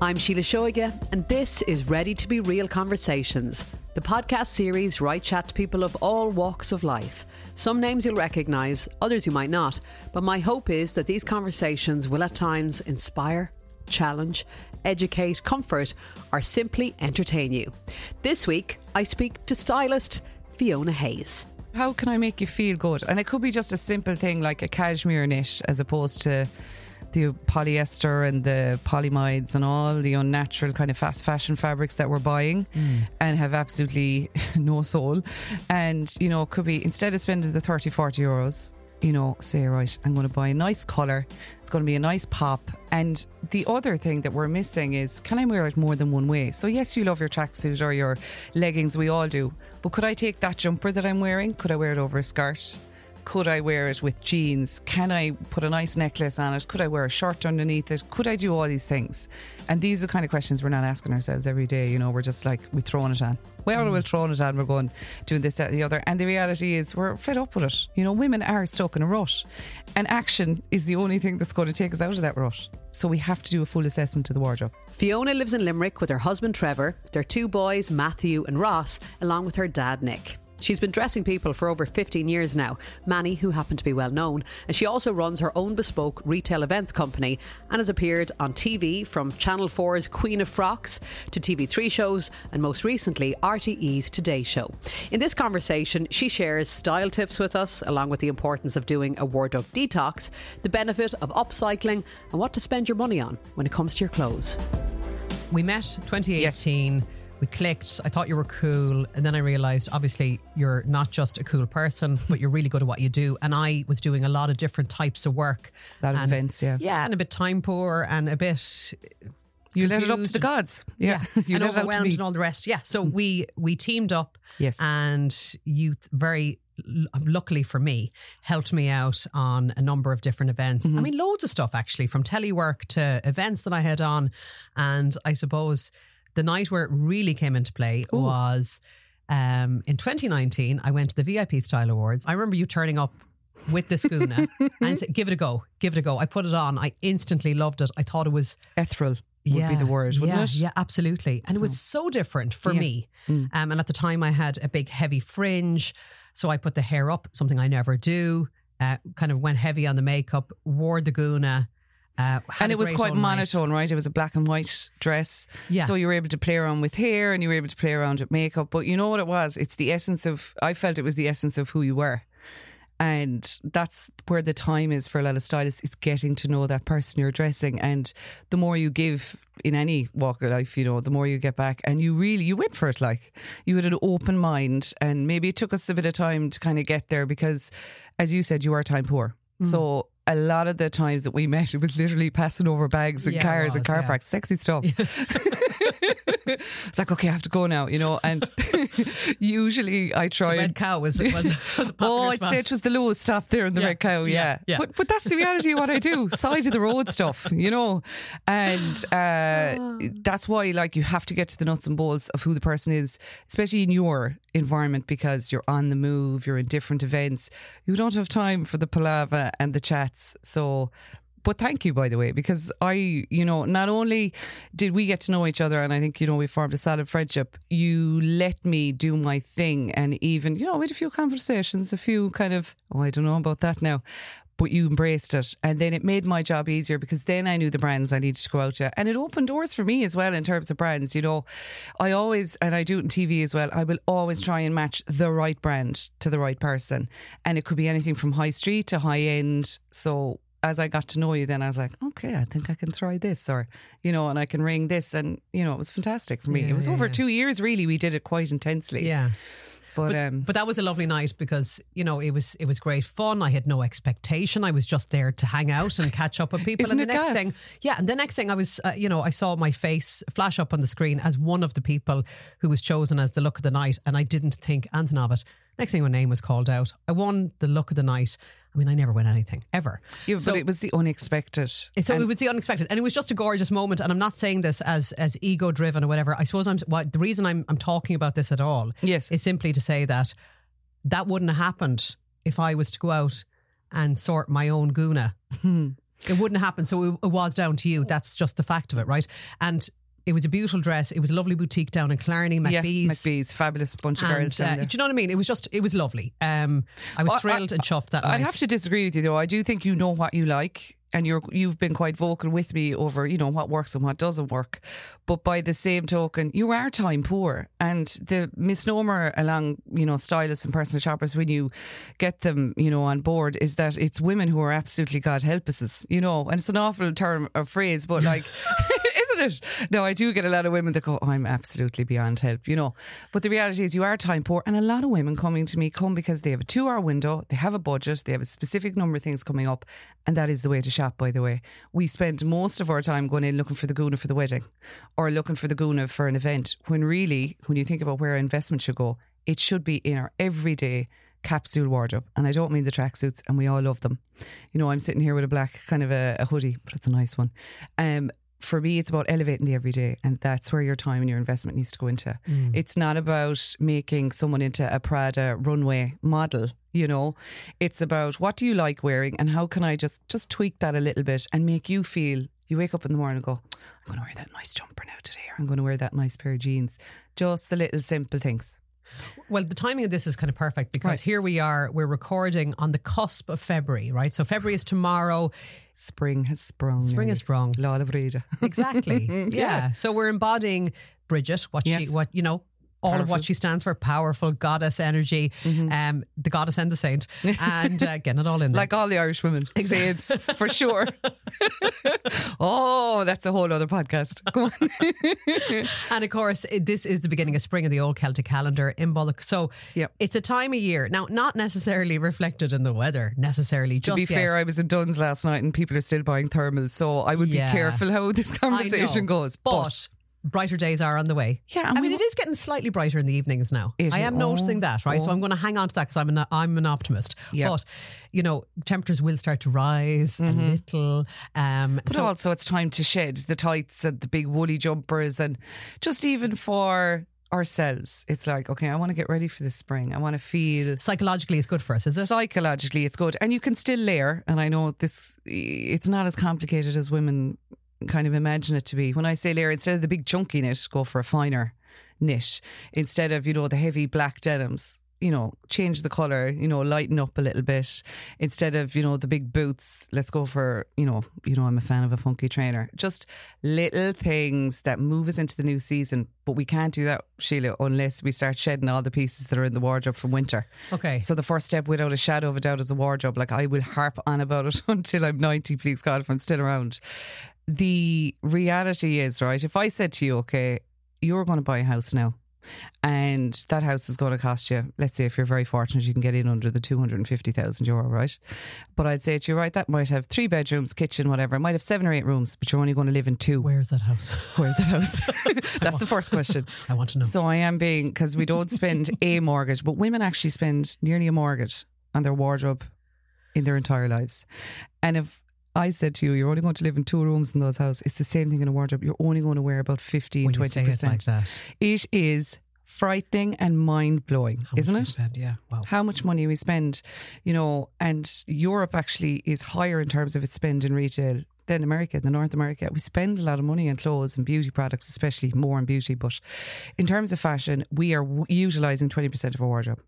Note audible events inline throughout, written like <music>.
I'm Sheila Shoiga, and this is Ready to Be Real Conversations, the podcast series where I chat to people of all walks of life. Some names you'll recognise, others you might not, but my hope is that these conversations will at times inspire, challenge, educate, comfort, or simply entertain you. This week, I speak to stylist Fiona Hayes. How can I make you feel good? And it could be just a simple thing like a cashmere knit as opposed to the polyester and the polyamides and all the unnatural kind of fast fashion fabrics that we're buying mm. and have absolutely <laughs> no soul. And, you know, could be instead of spending the 30, 40 euros, you know, say, right, I'm going to buy a nice colour. It's going to be a nice pop. And the other thing that we're missing is can I wear it more than one way? So, yes, you love your tracksuit or your leggings, we all do. But could I take that jumper that I'm wearing? Could I wear it over a skirt? Could I wear it with jeans? Can I put a nice necklace on it? Could I wear a shirt underneath it? Could I do all these things? And these are the kind of questions we're not asking ourselves every day. You know, we're just like, we're throwing it on. Well, we're mm. throwing it on. We're going, doing this, that, and the other. And the reality is, we're fed up with it. You know, women are stuck in a rut. And action is the only thing that's going to take us out of that rut. So we have to do a full assessment of the wardrobe. Fiona lives in Limerick with her husband Trevor, their two boys, Matthew and Ross, along with her dad, Nick. She's been dressing people for over 15 years now, Manny, who happen to be well known, and she also runs her own bespoke retail events company and has appeared on TV from Channel 4's Queen of Frocks to TV3 shows and most recently RTE's Today Show. In this conversation, she shares style tips with us, along with the importance of doing a wardrobe detox, the benefit of upcycling, and what to spend your money on when it comes to your clothes. We met 2018. We clicked. I thought you were cool. And then I realized, obviously, you're not just a cool person, <laughs> but you're really good at what you do. And I was doing a lot of different types of work. A lot of And- events, yeah. Yeah, and a bit time poor and a bit. You let it up to the gods. Yeah, Yeah. <laughs> you and let it out to overwhelmed and all the rest. Yeah, so we we teamed up. Yes. and you very luckily for me helped me out on a number of different events. Mm-hmm. I mean, loads of stuff actually, from telework to events that I had on, and I suppose the night where it really came into play was um, in 2019. I went to the VIP Style Awards. I remember you turning up. With the schooner <laughs> and said, give it a go, give it a go. I put it on. I instantly loved it. I thought it was Ethereal would be the word, wouldn't yeah, it? Yeah, absolutely. And it was so different for Yeah. me. Mm. Um, and at the time, I had a big, heavy fringe. So I put the hair up, something I never do. Uh, kind of went heavy on the makeup, wore the guna, Uh, and it was quite all night. monotone, right? It was a black and white dress. Yeah. So you were able to play around with hair and you were able to play around with makeup. But you know what it was? It's the essence of, I felt it was the essence of who you were. And that's where the time is for a lot of stylists. It's getting to know that person you're dressing. And the more you give in any walk of life, you know, the more you get back. And you really, you went for it. Like you had an open mind. And maybe it took us a bit of time to kind of get there because, as you said, you are time poor. Mm. So a lot of the times that we met, it was literally passing over bags and Yeah, cars and car yeah. parks, sexy stuff. <laughs> it's like, okay, I have to go now, you know. And <laughs> usually I try The red cow was, was, was <laughs> Oh, I'd spot. say it was the lowest stop there in the Yeah, Red Cow, yeah. yeah, yeah. But but that's the reality of what I do, side of the road stuff, you know. And uh, that's why, like, you have to get to the nuts and bolts of who the person is, especially in your environment, because you're on the move, you're in different events. You don't have time for the palaver and the chats. So. But thank you, by the way, because I, you know, not only did we get to know each other, and I think, you know, we formed a solid friendship, you let me do my thing. And even, you know, we had a few conversations, a few kind of, oh, I don't know about that now. But you embraced it. And then it made my job easier because then I knew the brands I needed to go out to. And it opened doors for me as well in terms of brands. You know, I always, and I do it in TV as well, I will always try and match the right brand to the right person. And it could be anything from high street to high end. So as I got to know you, then I was like, okay, I think I can try this, or you know, and I can ring this, and you know, it was fantastic for me. Yeah, it was yeah, over yeah. two years, really. We did it quite intensely. Yeah. But, um, But that was a lovely night because you know it was it was great fun. I had no expectation. I was just there to hang out and catch up with people. And the next gas? thing, yeah, and the next thing I was, uh, you know, I saw my face flash up on the screen as one of the people who was chosen as the look of the night, and I didn't think anything of it. Next thing, my name was called out. I won the look of the night. I mean, I never win anything ever. yeah, so but it was the unexpected. so it was the unexpected, and it was just a gorgeous moment. And I'm not saying this as as ego driven or whatever. I suppose I'm what the reason I'm I'm talking about this at all. Yes. is simply to say that that wouldn't have happened if I was to go out and sort my own guna. <laughs> Hmm. it wouldn't happen. So it, it was down to you. That's just the fact of it, right? And it was a beautiful dress. It was a lovely boutique down in Clarny, yeah, McBee's. McBee's, fabulous bunch of And, girls down uh, there. do you know what I mean? It was just, it was lovely. Um, I was I- thrilled and chuffed that I'd night. have to disagree with you though. I do think you know what you like. And you're you've been quite vocal with me over, you know, what works and what doesn't work. But by the same token, you are time poor. And the misnomer along, you know, stylists and personal shoppers when you get them, you know, on board is that it's women who are absolutely God help us, you know, and it's an awful term or phrase, but like <laughs> it? No, I do get a lot of women that go, oh, I'm absolutely beyond help, you know. But the reality is, you are time poor, and a lot of women coming to me come because they have a two hour window, they have a budget, they have a specific number of things coming up, and that is the way to shop, by the way. We spend most of our time going in looking for the guna for the wedding or looking for the guna for an event, when really, when you think about where investment should go, it should be in our everyday capsule wardrobe. And I don't mean the tracksuits, and we all love them. You know, I'm sitting here with a black kind of a, a hoodie, but it's a nice one. Um, for me, it's about elevating the everyday, and that's where your time and your investment needs to go into. Mm. It's not about making someone into a Prada runway model. You know, it's about what do you like wearing, and how can I just just tweak that a little bit and make you feel. You wake up in the morning and go, I'm going to wear that nice jumper now today, or I'm going to wear that nice pair of jeans. Just the little simple things. Well, the timing of this is kind of perfect because Right. here we are, we're recording on the cusp of February, right? So February is tomorrow. Spring has sprung. Spring has sprung. Lá le Bríde. Exactly. <laughs> yeah. So we're embodying Bridget, what she, what, you know, all of Powerful. Mm-hmm. what she stands for powerful goddess energy, um, the goddess and the saint, and uh, getting it all in there. Like all the Irish women. <laughs> Saints, for sure. <laughs> oh, that's a whole other podcast. Go on. <laughs> And of course, this is the beginning of spring of the old Celtic calendar Imbolc. So Yep. it's a time of year now, not necessarily reflected in the weather, necessarily. to just be yet. fair, I was in Dunnes last night and people are still buying thermals, so I would Yeah. be careful how this conversation goes. but brighter days are on the way. Yeah, I mean, it is getting slightly brighter in the evenings now. I am noticing that, right? So oh. I'm going to hang on to that because I'm an I'm an optimist. Yeah. But you know, temperatures will start to rise a little. Um, But so also, it's time to shed the tights and the big woolly jumpers, and just even for ourselves, it's like, okay, I want to get ready for the spring. I want to feel psychologically, it's good for us, is it? psychologically it's good and you can still layer and i know this it's not as complicated as women kind of imagine it to be when i say layer instead of the big chunky knit go for a finer knit instead of you know the heavy black denims you know, change the color, you know, lighten up a little bit instead of, you know, the big boots. Let's go for, you know, you know, I'm a fan of a funky trainer. Just little things that move us into the new season. But we can't do that, Sheila, unless we start shedding all the pieces that are in the wardrobe from winter. Okay. So the first step, without a shadow of a doubt, is the wardrobe. Like I will harp on about it <laughs> until I'm 90, please God, if I'm still around. The reality is, right, if I said to you, okay, you're going to buy a house now and that house is going to cost you, let's say if you're very fortunate, you can get in under the 250,000 euro, right? But I'd say to you, right, that might have three bedrooms, kitchen, whatever. It might have seven or eight rooms, but you're only going to live in two. Where's that house? <laughs> Where's that house? <laughs> That's the first question. I want to know. So I am being, because we don't spend a mortgage, but women actually spend nearly a mortgage on their wardrobe in their entire lives. And if I said to you, you're only going to live in two rooms in those houses, it's the same thing in a wardrobe. You're only going to wear about 15, when 20%. say it like that, It is frightening and mind blowing, isn't it? Spend? Yeah. Wow. How much money we spend, you know, and Europe actually is higher in terms of its spend in retail than America, than North America. We spend a lot of money on clothes and beauty products, especially more on beauty. But in terms of fashion, we are w- utilizing 20% of our wardrobe.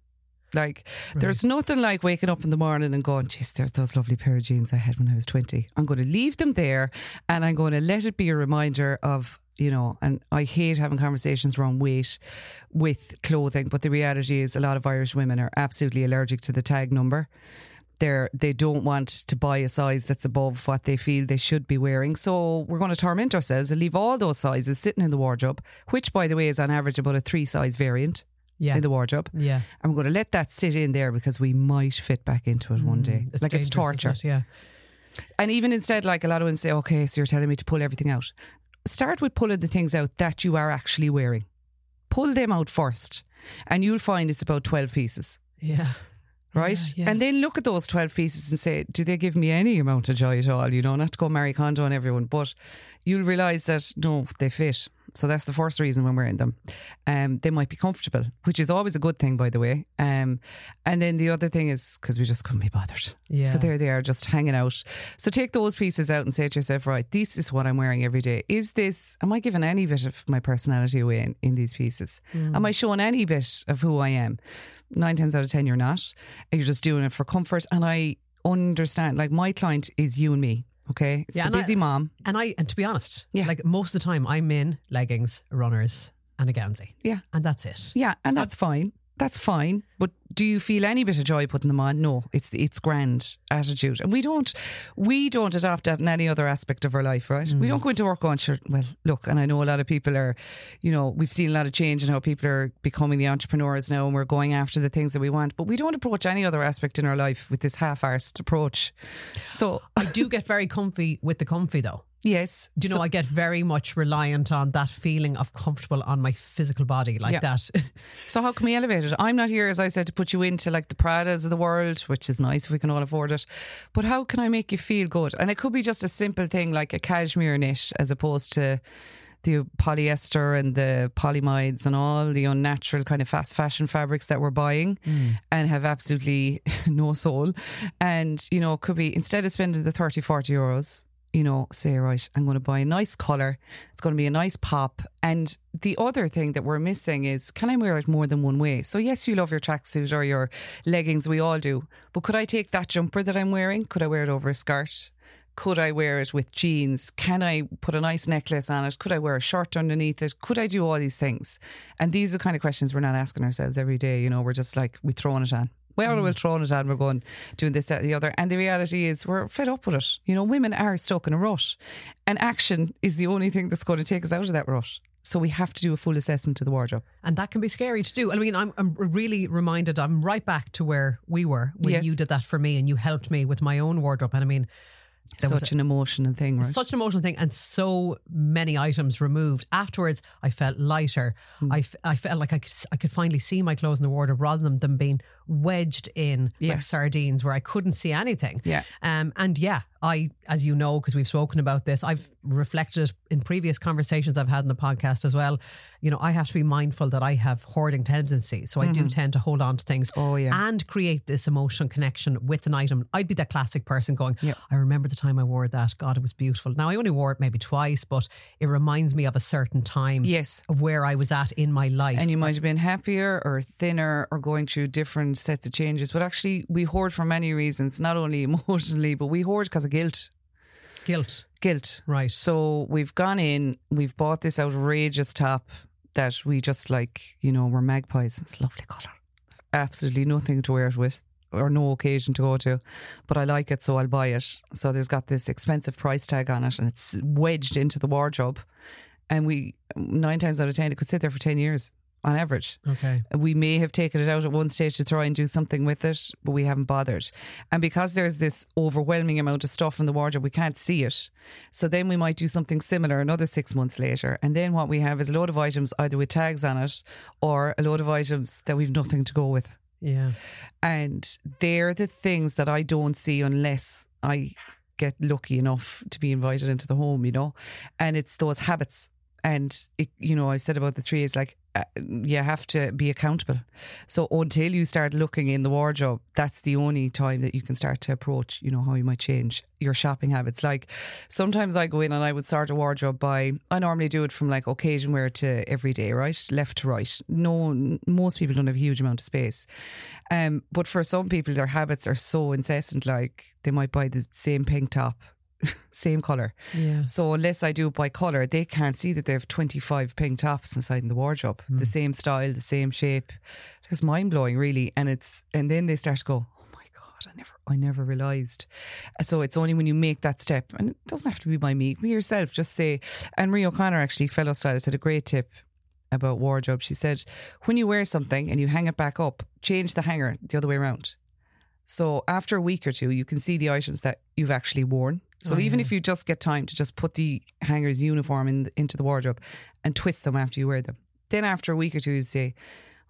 Like, there's nothing like waking up in the morning and going, geez, there's those lovely pair of jeans I had when I was 20. I'm going to leave them there and I'm going to let it be a reminder of, you know, and I hate having conversations around weight with clothing, but the reality is a lot of Irish women are absolutely allergic to the tag number. They're, they don't want to buy a size that's above what they feel they should be wearing. So we're going to torment ourselves and leave all those sizes sitting in the wardrobe, which, by the way, is on average about a three size variant Yeah. in the wardrobe. yeah. And we're going to let that sit in there because we might fit back into it one day. like it's torture. it? Yeah. And even instead, like a lot of women say, okay, so you're telling me to pull everything out. Start with pulling the things out that you are actually wearing. Pull them out first. And you'll find it's about 12 pieces, Yeah. right? Yeah, yeah. And then look at those 12 pieces and say, do they give me any amount of joy at all? You know, not to go Marie Kondo on everyone, but you'll realise that no, they fit. So that's the first reason when wearing them. Um, they might be comfortable, which is always a good thing, by the way. Um, and then the other thing is because we just couldn't be bothered. Yeah. So there they are, just hanging out. So take those pieces out and say to yourself, right, this is what I'm wearing every day. Is this, am I giving any bit of my personality away in, in these pieces? Am I showing any bit of who I am? Nine times out of 10, you're not. You're just doing it for comfort. And I understand, like, my client is you and me. Okay. It's Yeah, the and I- busy mom. And I, and to be honest, Yeah. like most of the time, I'm in leggings, runners, and a Gansey, Yeah. and that's it. Yeah, and that's fine. That's fine. But do you feel any bit of joy putting them on? No, it's it's grand attitude, and we don't we don't adopt that in any other aspect of our life, right? We don't go into work going, sure. Well, look, and I know a lot of people are, you know, we've seen a lot of change in how people are becoming the entrepreneurs now, and we're going after the things that we want. But we don't approach any other aspect in our life with this half-arsed approach. So I do get very comfy with the comfy though. Yes, Do you know, I get very much reliant on that feeling of comfortable on my physical body like Yeah. that. <laughs> So how can we elevate it? I'm not here, as I said, to put you into like the Pradas of the world, which is nice if we can all afford it. But how can I make you feel good? And it could be just a simple thing like a cashmere knit, as opposed to the polyester and the polyamides and all the unnatural kind of fast fashion fabrics that we're buying mm. and have absolutely <laughs> no soul. And, you know, it could be instead of spending the 30, 40 euros, you know, say, right, I'm going to buy a nice colour. It's going to be a nice pop. And the other thing that we're missing is can I wear it more than one way? So, yes, you love your tracksuit or your leggings, we all do. But could I take that jumper that I'm wearing? Could I wear it over a skirt? Could I wear it with jeans? Can I put a nice necklace on it? Could I wear a shirt underneath it? Could I do all these things? And these are the kind of questions we're not asking ourselves every day. You know, we're just like, we're throwing it on. We are well throwing it on. We're going doing this, that, and the other. And the reality is, we're fed up with it. You know, women are stuck in a rut, and action is the only thing that's going to take us out of that rut. So we have to do a full assessment of the wardrobe. and that can be scary to do. I mean, I'm, I'm really reminded, I'm right back to where we were when Yes. you did that for me and you helped me with my own wardrobe. And I mean, there was Such an emotional thing, right? such an emotional thing and so many items removed afterwards i felt lighter Hmm. I, f- I felt like I could, I could finally see my clothes in the wardrobe rather than them being wedged in Yeah. like sardines where i couldn't see anything Yeah. um, and yeah I, as you know, because we've spoken about this, I've reflected in previous conversations I've had in the podcast as well. You know, I have to be mindful that I have hoarding tendencies. So I do tend to hold on to things Oh, yeah. and create this emotional connection with an item. I'd be that classic person going, Yeah. I remember the time I wore that. God, it was beautiful. Now, I only wore it maybe twice, but it reminds me of a certain time Yes. of where I was at in my life. And you might have been happier or thinner or going through different sets of changes. But actually, we hoard for many reasons, not only <laughs> emotionally, but we hoard because of guilt. Guilt. Guilt. Right. So we've gone in, we've bought this outrageous top that we just like, you know, we're magpies. It's lovely colour. Absolutely nothing to wear it with or no occasion to go to. But I like it, so I'll buy it. So there's got this expensive price tag on it and it's wedged into the wardrobe. And we, nine times out of 10, it could sit there for 10 years on average. Okay. We may have taken it out at one stage to try and do something with it, but we haven't bothered. And because there's this overwhelming amount of stuff in the wardrobe, we can't see it. So then we might do something similar another six months later. And then what we have is a load of items either with tags on it or a load of items that we've nothing to go with. Yeah. And they're the things that I don't see unless I get lucky enough to be invited into the home, you know? And it's those habits. And, it, you know, I said about the three is like, uh, you have to be accountable. So until you start looking in the wardrobe, that's the only time that you can start to approach, you know, how you might change your shopping habits. Like sometimes I go in and I would start a wardrobe by, I normally do it from like occasion wear to everyday, right? Left to right. No, most people don't have a huge amount of space. Um, but for some people, their habits are so incessant, like they might buy the same pink top. <laughs> Same colour. Yeah. So unless I do it by colour, they can't see that they have 25 pink tops inside in the wardrobe. The hmm. same style, the same shape. It's mind blowing, really. And it's and then they start to go, Oh my God, I never I never realised. So it's only when you make that step, and it doesn't have to be by me, be yourself, just say and Marie O'Connor actually, fellow stylist, had a great tip about wardrobe. She said, when you wear something and you hang it back up, change the hanger the other way around. So after a week or two, you can see the items that you've actually worn. So oh, even if you just get time to just put the hangers uniform in, into the wardrobe and twist them after you wear them, then after a week or two, you'd say,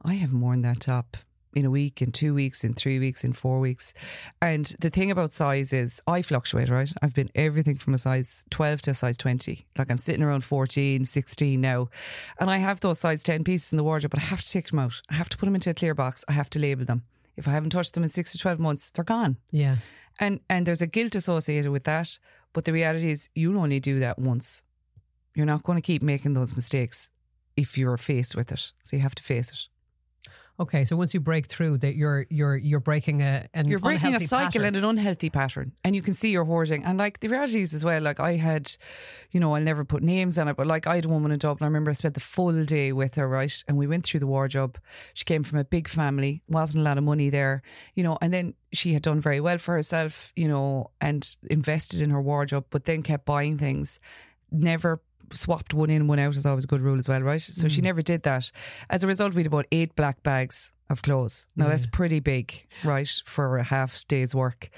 I haven't worn that top in a week, in two weeks, in three weeks, in four weeks. And the thing about size is I fluctuate, right? I've been everything from a size 12 to a size 20. Like I'm sitting around 14, 16 now. And I have those size 10 pieces in the wardrobe, but I have to take them out. I have to put them into a clear box. I have to label them. If I haven't touched them in six to 12 months, they're gone. Yeah. And and there's a guilt associated with that. But the reality is you'll only do that once. You're not going to keep making those mistakes if you're faced with it. So you have to face it. Okay, so once you break through that, you're you're you're breaking a an You're breaking a cycle pattern. and an unhealthy pattern. And you can see you're hoarding. And like the reality is as well, like I had, you know, I'll never put names on it, but like I had a woman in Dublin. I remember I spent the full day with her, right? And we went through the wardrobe. She came from a big family, wasn't a lot of money there, you know, and then she had done very well for herself, you know, and invested in her wardrobe, but then kept buying things. Never swapped one in, one out is always a good rule as well, right? So she never did that. As a result, we had about eight black bags of clothes. Now that's pretty big, right, for a half day's work.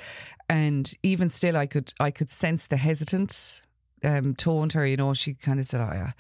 And even still, I could I could sense the hesitance um, to her. You know, she kind of said, "I, uh,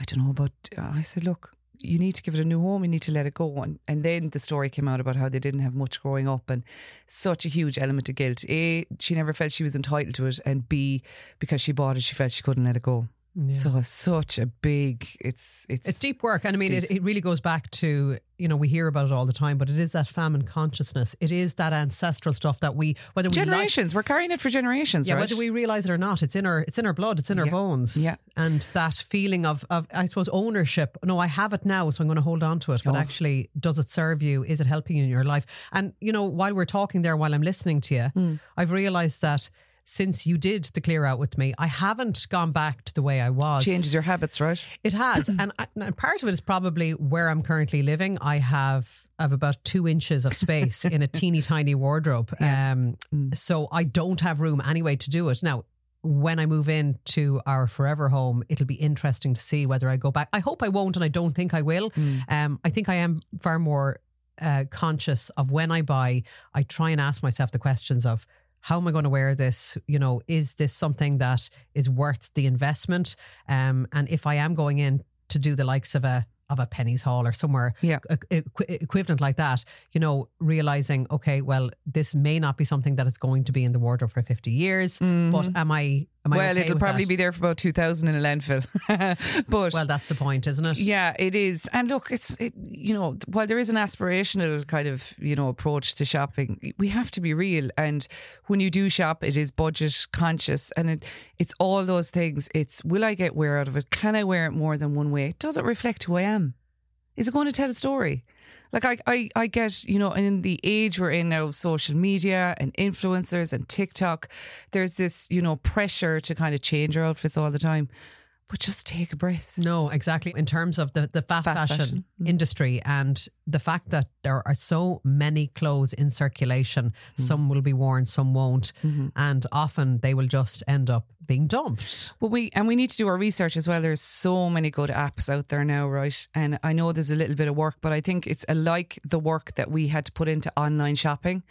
I don't know about." uh," I said, "Look." You need to give it a new home. You need to let it go. And, and then the story came out about how they didn't have much growing up and such a huge element of guilt. A, she never felt she was entitled to it. And B, because she bought it, she felt she couldn't let it go. So it's such a big, it's, it's, It's deep work, and I mean, deep. it, it really goes back to you know we hear about it all the time, but it is that famine consciousness. It is that ancestral stuff that we whether we like, generations. We're carrying it for generations, yeah, right? whether we realize it or not, it's in our it's in our blood, it's in our bones, Yeah. and that feeling of of I suppose ownership. No, I have it now, so I'm going to hold on to it. But Oh. actually, does it serve you? Is it helping you in your life? And you know, while we're talking there, while I'm listening to you, Hmm. I've realized that. Since you did the clear out with me, I haven't gone back to the way I was. changes your habits, right? It has, <clears throat> and, I- and part of it is probably where I'm currently living. I have I have about two inches of space in a teeny tiny wardrobe, um, so I don't have room anyway to do it now. When I move into our forever home, it'll be interesting to see whether I go back. I hope I won't, and I don't think I will. Um, I think I am far more uh, conscious of when I buy. I try and ask myself the questions of how am I going to wear this? You know, is this something that is worth the investment? Um, and if I am going in to do the likes of a of a Penneys Hall or somewhere Yeah. equivalent like that, you know, realizing, okay, well, this may not be something that is going to be in the wardrobe for 50 years, but am I, am I Mm-hmm. well, okay it'll probably that? be there for about 2000 in a landfill. <laughs> but Well, that's the point, isn't it? Yeah, it is. And look, it's it, you know, while there is an aspirational kind of you know approach to shopping, we have to be real. And when you do shop, it is budget conscious, and it it's all those things. It's will I get wear out of it? Can I wear it more than one way? Does it reflect who I am? Is it going to tell a story? Like I, I, I get, you know, in the age we're in now of social media and influencers and TikTok, there's this, you know, pressure to kind of change our outfits all the time. But just take a breath. No, exactly. In terms of the, the fast, Fast fashion, fashion. Mm. industry and the fact that there are so many clothes in circulation, Mm. some will be worn, some won't. Mm-hmm. And often they will just end up being dumped. Well, we and we need to do our research as well. There's so many good apps out there now, right? And I know there's a little bit of work, but I think it's like the work that we had to put into online shopping.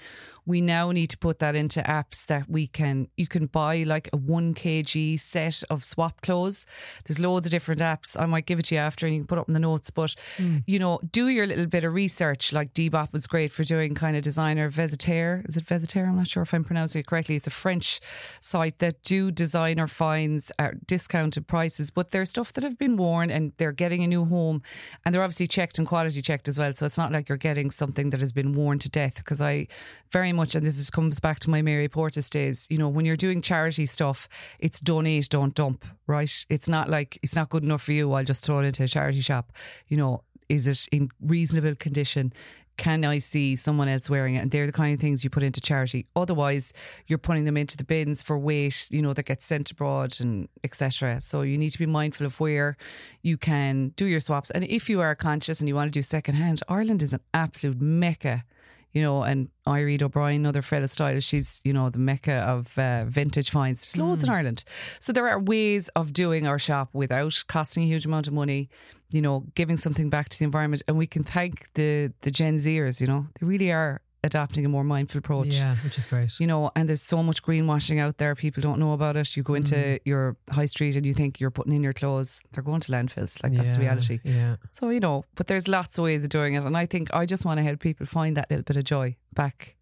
We now need to put that into apps that we can. You can buy like a one kg set of swap clothes. There's loads of different apps. I might give it to you after, and you can put up in the notes. But hmm. you know, do your little bit of research. Like Depop was great for doing kind of designer Vestiaire. Is it Vestiaire? I'm not sure if I'm pronouncing it correctly. It's a French site that do designer finds at discounted prices, but they're stuff that have been worn and they're getting a new home, and they're obviously checked and quality checked as well. So it's not like you're getting something that has been worn to death. Because I very much, and this is, comes back to my Mary Portas days. You know, when you're doing charity stuff, it's donate, don't dump. Right? It's not like it's not good enough for you. I'll just throw it into a charity shop. You know, is it in reasonable condition? Can I see someone else wearing it? And they're the kind of things you put into charity. Otherwise, you're putting them into the bins for weight, you know, that gets sent abroad and etc. So you need to be mindful of where you can do your swaps. And if you are conscious and you want to do second hand, Ireland is an absolute mecca you know, and Irene O'Brien, another fellow stylist, she's, you know, the mecca of uh, vintage finds. There's loads in Ireland. So there are ways of doing our shop without costing a huge amount of money, you know, giving something back to the environment. And we can thank the, the Gen Zers, you know, they really are adopting a more mindful approach. Yeah, which is great. You know, and there's so much greenwashing out there. People don't know about it. You go into Mm. your high street and you think you're putting in your clothes. They're going to landfills. Like that's the reality. Yeah. So, you know, but there's lots of ways of doing it. And I think I just want to help people find that little bit of joy back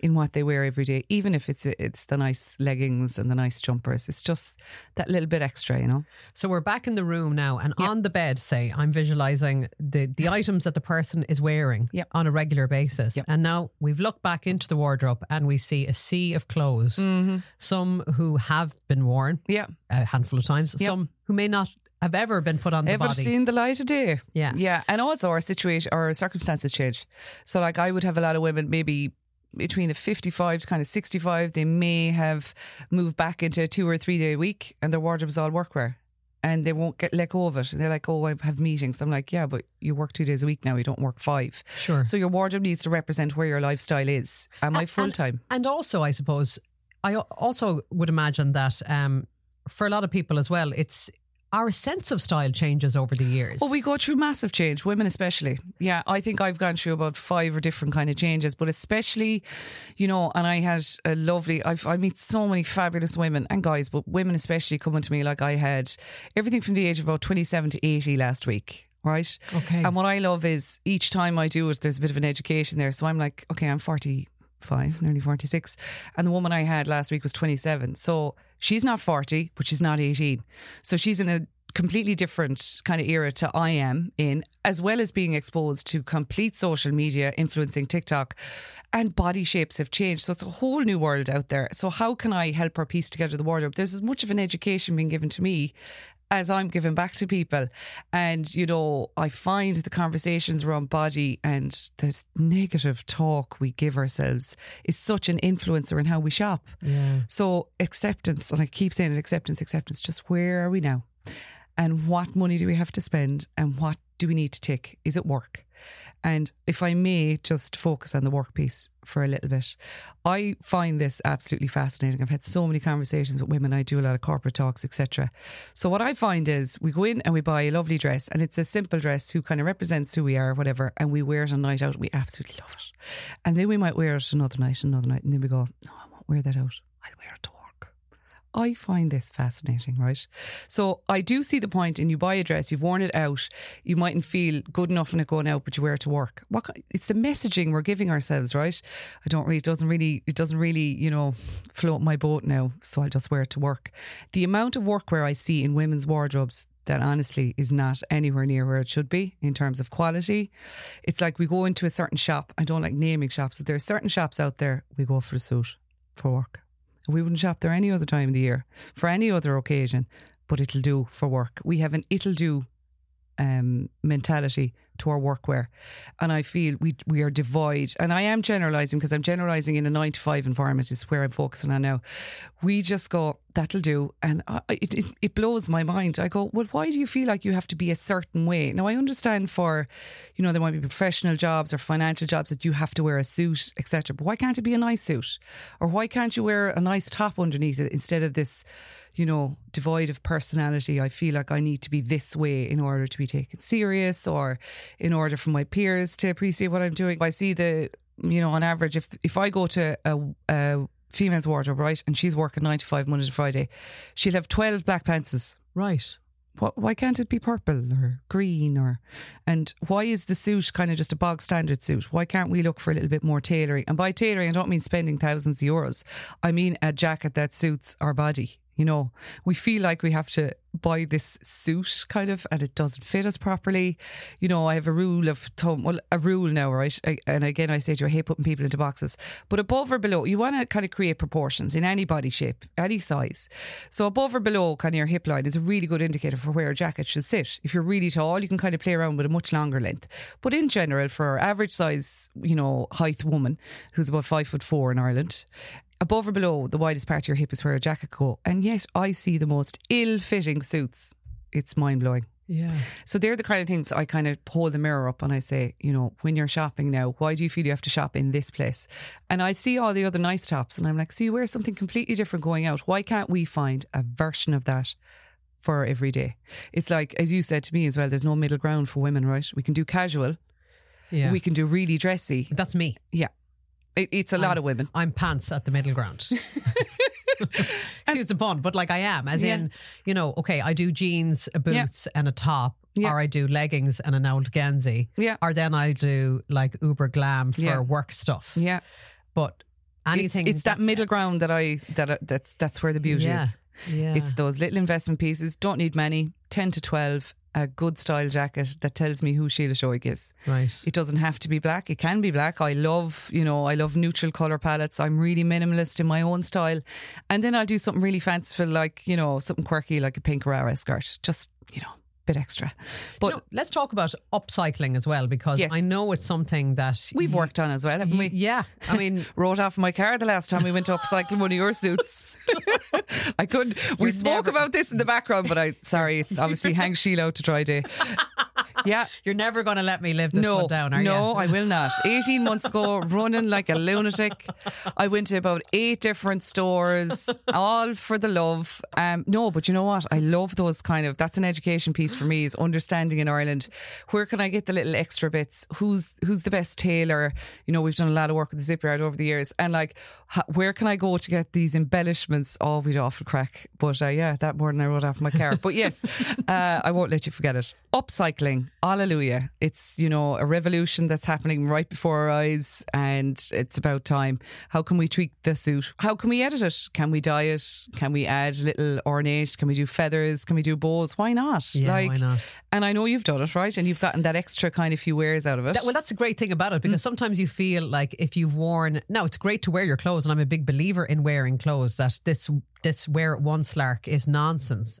in what they wear every day, even if it's it's the nice leggings and the nice jumpers. It's just that little bit extra, you know? So we're back in the room now, and on the bed, say, I'm visualizing the, the <laughs> items that the person is wearing Yep. on a regular basis. Yep. And now we've looked back into the wardrobe and we see a sea of clothes. Mm-hmm. Some who have been worn Yeah. a handful of times, Yep. some who may not have ever been put on the body, Ever body. seen the light of day? Yeah. Yeah. And also our situation, our circumstances change. So, like, I would have a lot of women maybe between the 55 to kind of 65, they may have moved back into a two or three day week and their wardrobe is all workwear. And they won't get let go of it. They're like, oh, I have meetings. I'm like, yeah, but you work two days a week now. You don't work five. Sure. So your wardrobe needs to represent where your lifestyle is. Am I full time? And also, I suppose, I also would imagine that um, for a lot of people as well, it's our sense of style changes over the years. Well, we go through massive change, women especially. Yeah, I think I've gone through about five or different kind of changes, but especially, you know, and I had a lovely. I've, I meet so many fabulous women and guys, but women especially coming to me like I had everything from the age of about twenty seven to eighty last week. Right. Okay. And what I love is each time I do it, there's a bit of an education there. So I'm like, okay, I'm 45, nearly 46. And the woman I had last week was 27. So she's not 40, but she's not 18. So she's in a completely different kind of era to I am in, as well as being exposed to complete social media influencing TikTok. And body shapes have changed. So it's a whole new world out there. So, how can I help her piece together the wardrobe? There's as much of an education being given to me as I'm giving back to people. And, you know, I find the conversations around body and the negative talk we give ourselves is such an influencer in how we shop. yeah. So acceptance, and I keep saying it, acceptance, acceptance, just where are we now? And what money do we have to spend? And what do we need to take? Is it work? And if I may just focus on the work piece for a little bit, I find this absolutely fascinating. I've had so many conversations with women. I do a lot of corporate talks, etc. So what I find is we go in and we buy a lovely dress, and it's a simple dress who kind of represents who we are, whatever, and we wear it on night out. We absolutely love it, and then we might wear it another night, another night, and then we go, no, I won't wear that out. I'll wear it to. I find this fascinating, right? So I do see the point in you buy a dress, you've worn it out, you mightn't feel good enough in it going out, but you wear it to work. What it's the messaging we're giving ourselves, right? I don't really it doesn't really it doesn't really, you know, float my boat now, so I just wear it to work. The amount of workwear I see in women's wardrobes that honestly is not anywhere near where it should be in terms of quality. It's like we go into a certain shop. I don't like naming shops, but there are certain shops out there we go for a suit for work. We wouldn't shop there any other time of the year for any other occasion, but it'll do for work. We have an it'll do um, mentality to our workwear, and I feel we we are devoid. And I am generalising because I'm generalising in a nine to five environment is where I'm focusing on now. We just go that'll do, and I, it, it it blows my mind. I go, well, why do you feel like you have to be a certain way? Now I understand for, you know, there might be professional jobs or financial jobs that you have to wear a suit, etc. But why can't it be a nice suit, or why can't you wear a nice top underneath it instead of this? You know, devoid of personality. I feel like I need to be this way in order to be taken serious or in order for my peers to appreciate what I'm doing. I see the, you know, on average, if if I go to a, a female's wardrobe, right, and she's working nine to five Monday to Friday, she'll have 12 black pantses. Right. What, why can't it be purple or green or and why is the suit kind of just a bog standard suit why can't we look for a little bit more tailoring and by tailoring i don't mean spending thousands of euros i mean a jacket that suits our body you know we feel like we have to buy this suit kind of and it doesn't fit us properly. You know i have a rule of thumb well a rule now right? I, and again i say to you i hate putting people into boxes. But above or below you want to kind of create proportions in any body shape any size. So above or below kind of your hip line is a really good indicator for where a jacket should sit. If you're really tall you can kind of play around with a much longer length. But in general for our average size you know height woman who's about five foot four in ireland above or below the widest part of your hip is where a jacket go. And yet I see the most ill-fitting suits. It's mind blowing. Yeah. So they're the kind of things I kind of pull the mirror up and I say, you know, when you're shopping now, why do you feel you have to shop in this place? And I see all the other nice tops and I'm like, so you wear something completely different going out. Why can't we find a version of that? For every day. It's like, as you said to me as well, there's no middle ground for women, right? We can do casual, Yeah. we can do really dressy. That's me. Yeah. It, it's a lot of women. I'm pants at the middle ground. <laughs> Excuse the pun, but like I am, as Yeah. in, you know, okay, I do jeans, a boots, and a top, Yeah. or I do leggings and an old Ganzi, Yeah. or then I do like uber glam for Yeah. work stuff. Yeah. But anything, it's, it's that middle ground that I that that's that's where the beauty Yeah. is. Yeah. It's those little investment pieces. Don't need many. Ten to twelve. A good style jacket that tells me who Sheila Shoik is. right. It doesn't have to be black. It can be black. I love, you know, I love neutral color palettes. I'm really minimalist in my own style, and then I'll do something really fanciful, like you know, something quirky, like a pink Rara skirt. Just you know, bit extra. But You know, let's talk about upcycling as well, because Yes. I know it's something that we've you- worked on as well, haven't we? Yeah, I mean, <laughs> wrote off my car the last time we went to upcycle one of your suits. <laughs> I couldn't. We You're spoke never- about this in the background, but I sorry, it's obviously <laughs> hang Sheila to dry day. Yeah. <laughs> you're never going to let me live this no, one down, are no, you? No, I will not. <laughs> 18 months ago, running like a lunatic. I went to about eight different stores, all for the love. Um, no, but you know what? I love those kind of, that's an education piece for me is understanding in Ireland, where can I get the little extra bits? Who's, who's the best tailor? You know, we've done a lot of work with the Zipyard over the years and like, ha- where can I go to get these embellishments? Oh, we'd awful crack. But uh, yeah, that morning I wrote off my car. But yes, <laughs> uh, I won't let you forget it. Upcycling, hallelujah. It's, you know, a revolution that's happening right before our eyes and it's about time. How can we tweak the suit? How can we edit it? Can we dye it? Can we add little ornate? Can we do feathers? Can we do bows? Why not? Yeah, why not? And I know you've done it, right? And you've gotten that extra kind of few wears out of it. That, well, that's the great thing about it Mm. because sometimes you feel like if you've worn. Now it's great to wear your clothes, and I'm a big believer in wearing clothes. That this this wear it once lark is nonsense.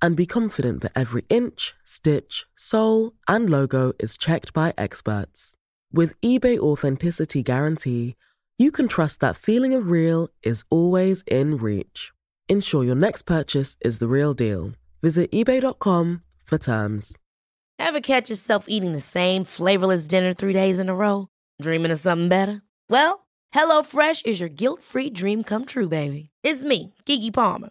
and be confident that every inch, stitch, sole, and logo is checked by experts. With eBay Authenticity Guarantee, you can trust that feeling of real is always in reach. Ensure your next purchase is the real deal. Visit eBay.com for terms. Ever catch yourself eating the same flavorless dinner three days in a row? Dreaming of something better? Well, HelloFresh is your guilt free dream come true, baby. It's me, Keke Palmer.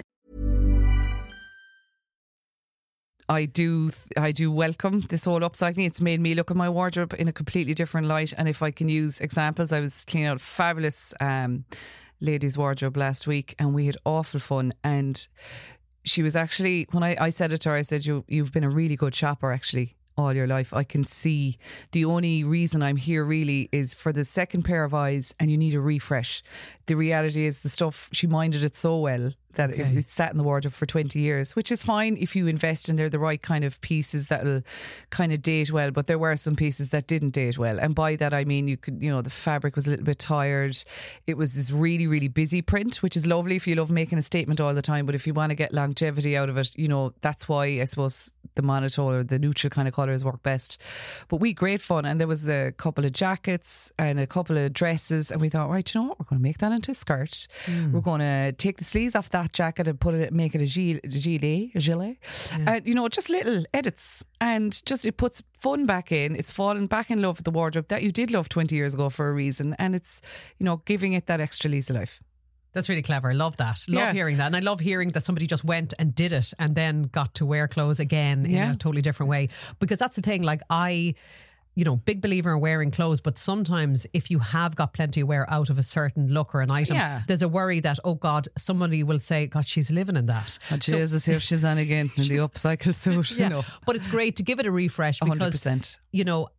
I do I do welcome this whole upcycling. It's made me look at my wardrobe in a completely different light. And if I can use examples, I was cleaning out fabulous um, ladies' wardrobe last week, and we had awful fun. And she was actually when I, I said it to her, I said, "You you've been a really good shopper, actually." All your life, I can see the only reason I'm here really is for the second pair of eyes, and you need a refresh. The reality is, the stuff she minded it so well that it, it sat in the wardrobe for 20 years, which is fine if you invest in there the right kind of pieces that'll kind of date well. But there were some pieces that didn't date well. And by that, I mean, you could, you know, the fabric was a little bit tired. It was this really, really busy print, which is lovely if you love making a statement all the time. But if you want to get longevity out of it, you know, that's why I suppose the monotone or the neutral kind of colours work best. But we great fun. And there was a couple of jackets and a couple of dresses. And we thought, right, you know what? We're going to make that into a skirt. Hmm. We're going to take the sleeves off that jacket and put it, make it a gilet, gilet, gilet. And, you know, just little edits. And just it puts fun back in. It's fallen back in love with the wardrobe that you did love 20 years ago for a reason. And it's, you know, giving it that extra lease of life. That's really clever. I love that. Love Yeah. hearing that. And I love hearing that somebody just went and did it and then got to wear clothes again in Yeah. a totally different way. Because that's the thing. Like, I. You know, big believer in wearing clothes, but sometimes if you have got plenty of wear out of a certain look or an item, Yeah. there's a worry that, oh God, somebody will say, God, she's living in that. And she so, Jesus, here she's on again in the <laughs> upcycle suit, Yeah. you know. But it's great to give it a refresh because, 100%. you know,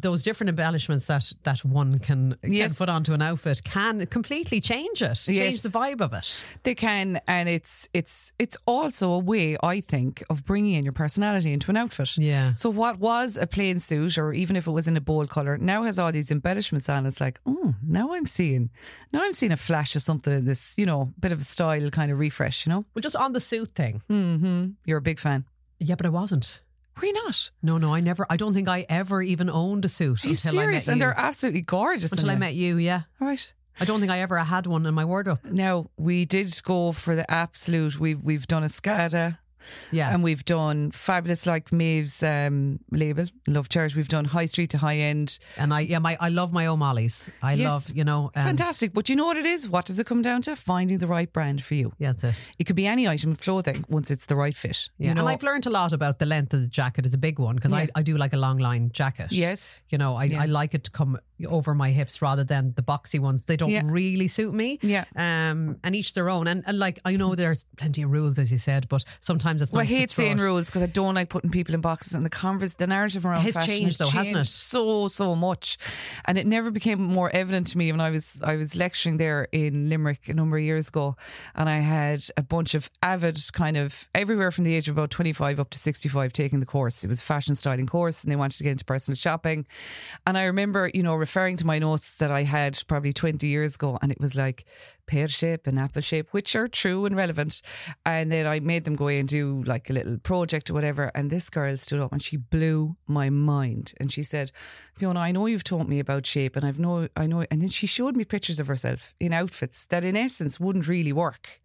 those different embellishments that that one can, Yes. can put onto an outfit can completely change it, change Yes. the vibe of it. They can, and it's it's it's also a way, I think, of bringing in your personality into an outfit. Yeah. So what was a plain suit, or even if it was in a bold color, now has all these embellishments on. It's like, oh, now I'm seeing, now I'm seeing a flash of something in this, you know, bit of a style kind of refresh. You know, Well, just on the suit thing. mm-hmm. you're a big fan. Yeah, but I wasn't. Were you not? No, no, I never. I don't think I ever even owned a suit Are you until serious? I met And you. they're absolutely gorgeous. until I met you. Yeah, All right. I don't think I ever had one in my wardrobe. Now we did go for the absolute. We've we've done Escada. Yeah, And we've done fabulous like Maeve's um, label, Love Church. We've done high street to high end. and I yeah, my I love my O'Malley's. I Yes. love you know Fantastic. But you know what it is? What does it come down to? Finding the right brand for you. Yeah, that's it. It could be any item of clothing once it's the right fit. Yeah, You know, and I've learned a lot about the length of the jacket. It's a big one because Yeah. I, I do like a long line jacket. Yes. you know I, Yeah. I like it to come over my hips rather than the boxy ones. They don't Yeah. really suit me. Yeah. um, and each their own. And, and like I know there's plenty of rules as you said, but sometimes it's Well, I nice to hate saying it- rules because I don't like putting people in boxes. And the converse, the narrative around Has fashion changed though, hasn't it? So so much, and it never became more evident to me when I was I was lecturing there in Limerick a number of years ago, and I had a bunch of avid kind of everywhere from the age of about twenty five up to sixty five taking the course. It was a fashion styling course, and they wanted to get into personal shopping. And I remember, you know, referring to my notes that I had probably twenty years ago, and it was like pear shape and apple shape, which are true and relevant. And then I made them go and do like a little project or whatever. And this girl stood up and she blew my mind. And she said, Fiona, I know you've taught me about shape and I've know I know and then she showed me pictures of herself in outfits that in essence wouldn't really work.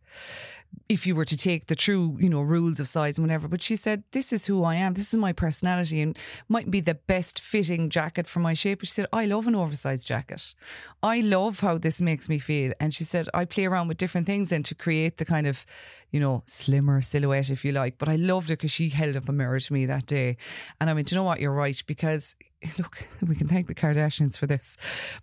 If you were to take the true, you know, rules of size and whatever. But she said, This is who I am. This is my personality and might be the best fitting jacket for my shape. But she said, I love an oversized jacket. I love how this makes me feel. And she said, I play around with different things and to create the kind of, you know, slimmer silhouette, if you like. But I loved it because she held up a mirror to me that day. And I mean, do you know what? You're right. Because look, we can thank the Kardashians for this.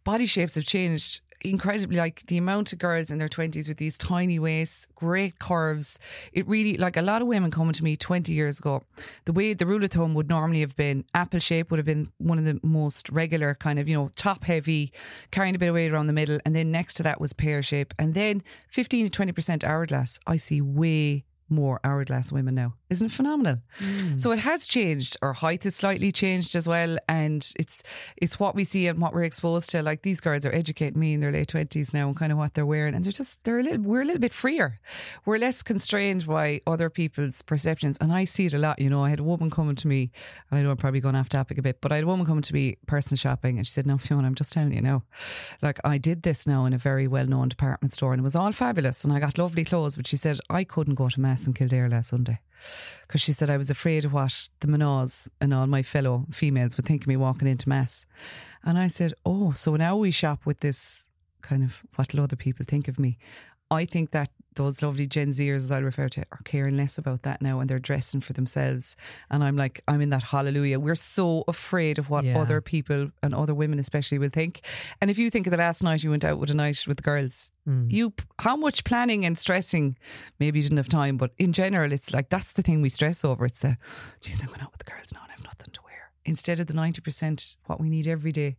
Body shapes have changed incredibly like the amount of girls in their 20s with these tiny waists, great curves. It really, like a lot of women coming to me 20 years ago, the way the rule of thumb would normally have been apple shape would have been one of the most regular kind of, you know, top heavy, carrying a bit of weight around the middle. And then next to that was pear shape. And then 15 to 20% hourglass. I see way more hourglass women now. Isn't phenomenal? Mm. So it has changed. Our height has slightly changed as well, and it's it's what we see and what we're exposed to. Like these girls are educating me in their late twenties now, and kind of what they're wearing, and they're just they're a little we're a little bit freer. We're less constrained by other people's perceptions, and I see it a lot. You know, I had a woman coming to me, and I know I'm probably going off topic a bit, but I had a woman coming to me person shopping, and she said, "No, Fiona, I'm just telling you now, like I did this now in a very well known department store, and it was all fabulous, and I got lovely clothes, but she said I couldn't go to mass in Kildare last Sunday. Because she said I was afraid of what the Manaws and all my fellow females would think of me walking into Mass. And I said, Oh, so now we shop with this kind of what will other people think of me. I think that those lovely Gen Zers, as I refer to, are caring less about that now and they're dressing for themselves. And I'm like, I'm in that hallelujah. We're so afraid of what Yeah. other people and other women especially will think. And if you think of the last night you went out with a night with the girls, mm. you how much planning and stressing, maybe you didn't have time, but in general, it's like that's the thing we stress over. It's the, geez, I'm going out with the girls now and I have nothing to wear. Instead of the 90% what we need every day.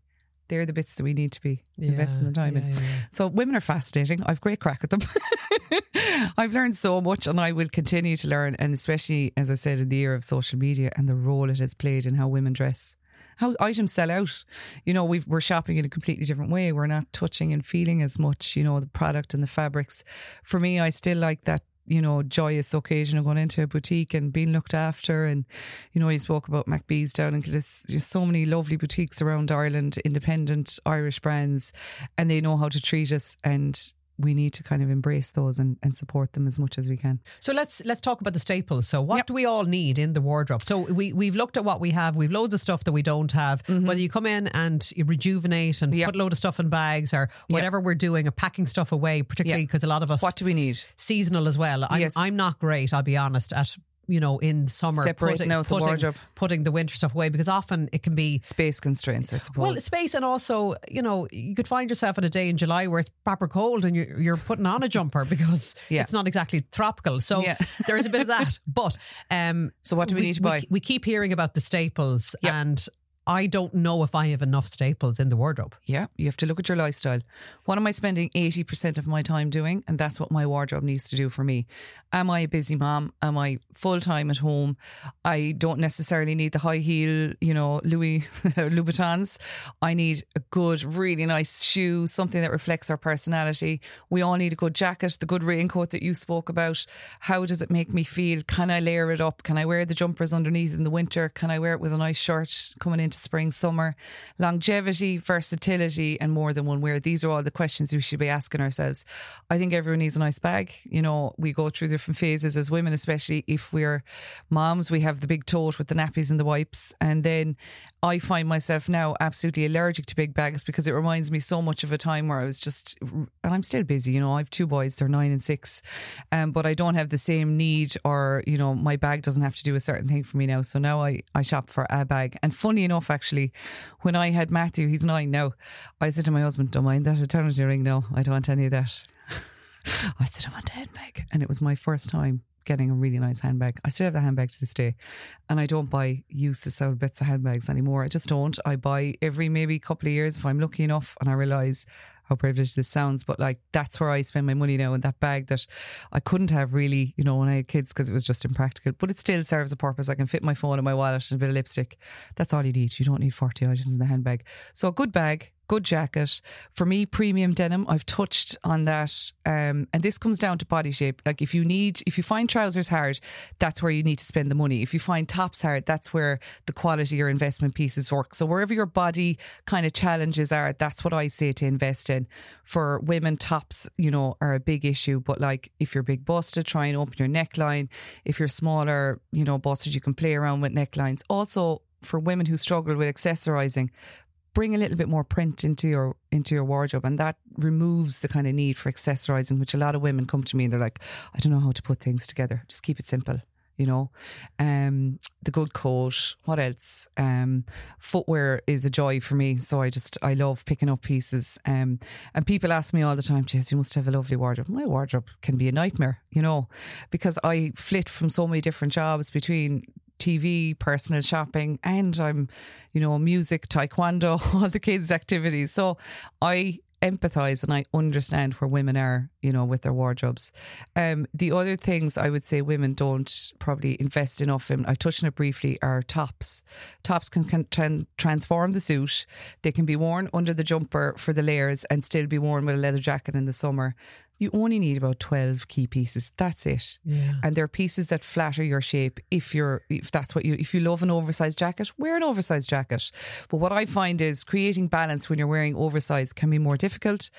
They're the bits that we need to be investing the time in. yeah, yeah. So women are fascinating. I've great crack at them. <laughs> I've learned so much and I will continue to learn. And especially, as I said, in the era of social media and the role it has played in how women dress. How items sell out. You know, we've, we're shopping in a completely different way. We're not touching and feeling as much, you know, the product and the fabrics. For me, I still like that, you know, joyous occasion of going into a boutique and being looked after. And, you know, you spoke about McBee's down in there's so many lovely boutiques around Ireland, independent Irish brands, and they know how to treat us. And we need to kind of embrace those and, and support them as much as we can. So let's let's talk about the staples. So what Yep. do we all need in the wardrobe? So we we've looked at what we have. We've loads of stuff that we don't have. Whether you come in and you rejuvenate and Mm-hmm. Yep. put a load of stuff in bags or whatever we're doing, or packing stuff away, particularly Yep. because a lot of us What do we need? seasonal as well. I'm, Yes. I'm not great. I'll be honest at. You know, in summer, Separating putting, out the putting, wardrobe. putting the winter stuff away because often it can be Space constraints, I suppose. well, space and also, you know, you could find yourself on a day in July where it's proper cold and you're, you're putting on a jumper <laughs> because Yeah. it's not exactly tropical. So Yeah. <laughs> there is a bit of that. But um, So what do we need to buy? We, keep hearing about the staples Yep. and I don't know if I have enough staples in the wardrobe. Yeah, you have to look at your lifestyle. What am I spending 80% of my time doing? And that's what my wardrobe needs to do for me. Am I a busy mom? Am I full time at home? I don't necessarily need the high heel, you know, Louis <laughs> Louboutins. I need a good, really nice shoe, something that reflects our personality. We all need a good jacket, the good raincoat that you spoke about. How does it make me feel? Can I layer it up? Can I wear the jumpers underneath in the winter? Can I wear it with a nice shirt coming into spring, summer? Longevity, versatility, and more than one wear. These are all the questions we should be asking ourselves. I think everyone needs a nice bag. You know, we go through different phases as women, especially if we're moms. We have the big tote with the nappies and the wipes. And then I find myself now absolutely allergic to big bags because it reminds me so much of a time where I was just, and I'm still busy. You know, I have two boys, they're nine and six, um, but I don't have the same need or, you know, my bag doesn't have to do a certain thing for me now. So now I, I shop for a bag. And funny enough, actually, when I had Matthew, he's nine now, I said to my husband, don't mind that eternity ring. No, I don't want any of that. <laughs> I said, I want a handbag. And it was my first time getting a really nice handbag. I still have the handbag to this day. And I don't buy useless old bits of handbags anymore. I just don't. I buy every maybe couple of years if I'm lucky enough and I realise how privileged this sounds, but like that's where I spend my money now in that bag that I couldn't have really, you know, when I had kids because it was just impractical. But it still serves a purpose. I can fit my phone in my wallet and a bit of lipstick. That's all you need. You don't need 40 items in the handbag. So a good bag, good jacket. For me, premium denim, I've touched on that. Um, and this comes down to body shape. Like if you need, if you find trousers hard, that's where you need to spend the money. If you find tops hard, that's where the quality or investment pieces work. So wherever your body kind of challenges are, that's what I say to invest in. For women, tops, you know, are a big issue. But like if you're big busted, try and open your neckline. If you're smaller, you know, busted, you can play around with necklines. Also, for women who struggle with accessorizing, bring a little bit more print into your into your wardrobe and that removes the kind of need for accessorizing which a lot of women come to me and they're like I don't know how to put things together. Just keep it simple you know? Um the good coat what else? Um footwear is a joy for me so I just I love picking up pieces. Um and people ask me all the time Jess you must have a lovely wardrobe. My wardrobe can be a nightmare you know? Because I flit from so many different jobs between TV, personal shopping, and I'm, you know, music, taekwondo, <laughs> all the kids' activities. So I empathize and I understand where women are, you know, with their wardrobes. Um, the other things I would say women don't probably invest enough in, I touched on it briefly, are tops. Tops can, can tran- transform the suit. They can be worn under the jumper for the layers and still be worn with a leather jacket in the summer. You only need about 12 key pieces. That's it. Yeah. And they're pieces that flatter your shape if you're if that's what you if you love an oversized jacket, wear an oversized jacket. But what I find is creating balance when you're wearing oversized can be more difficult.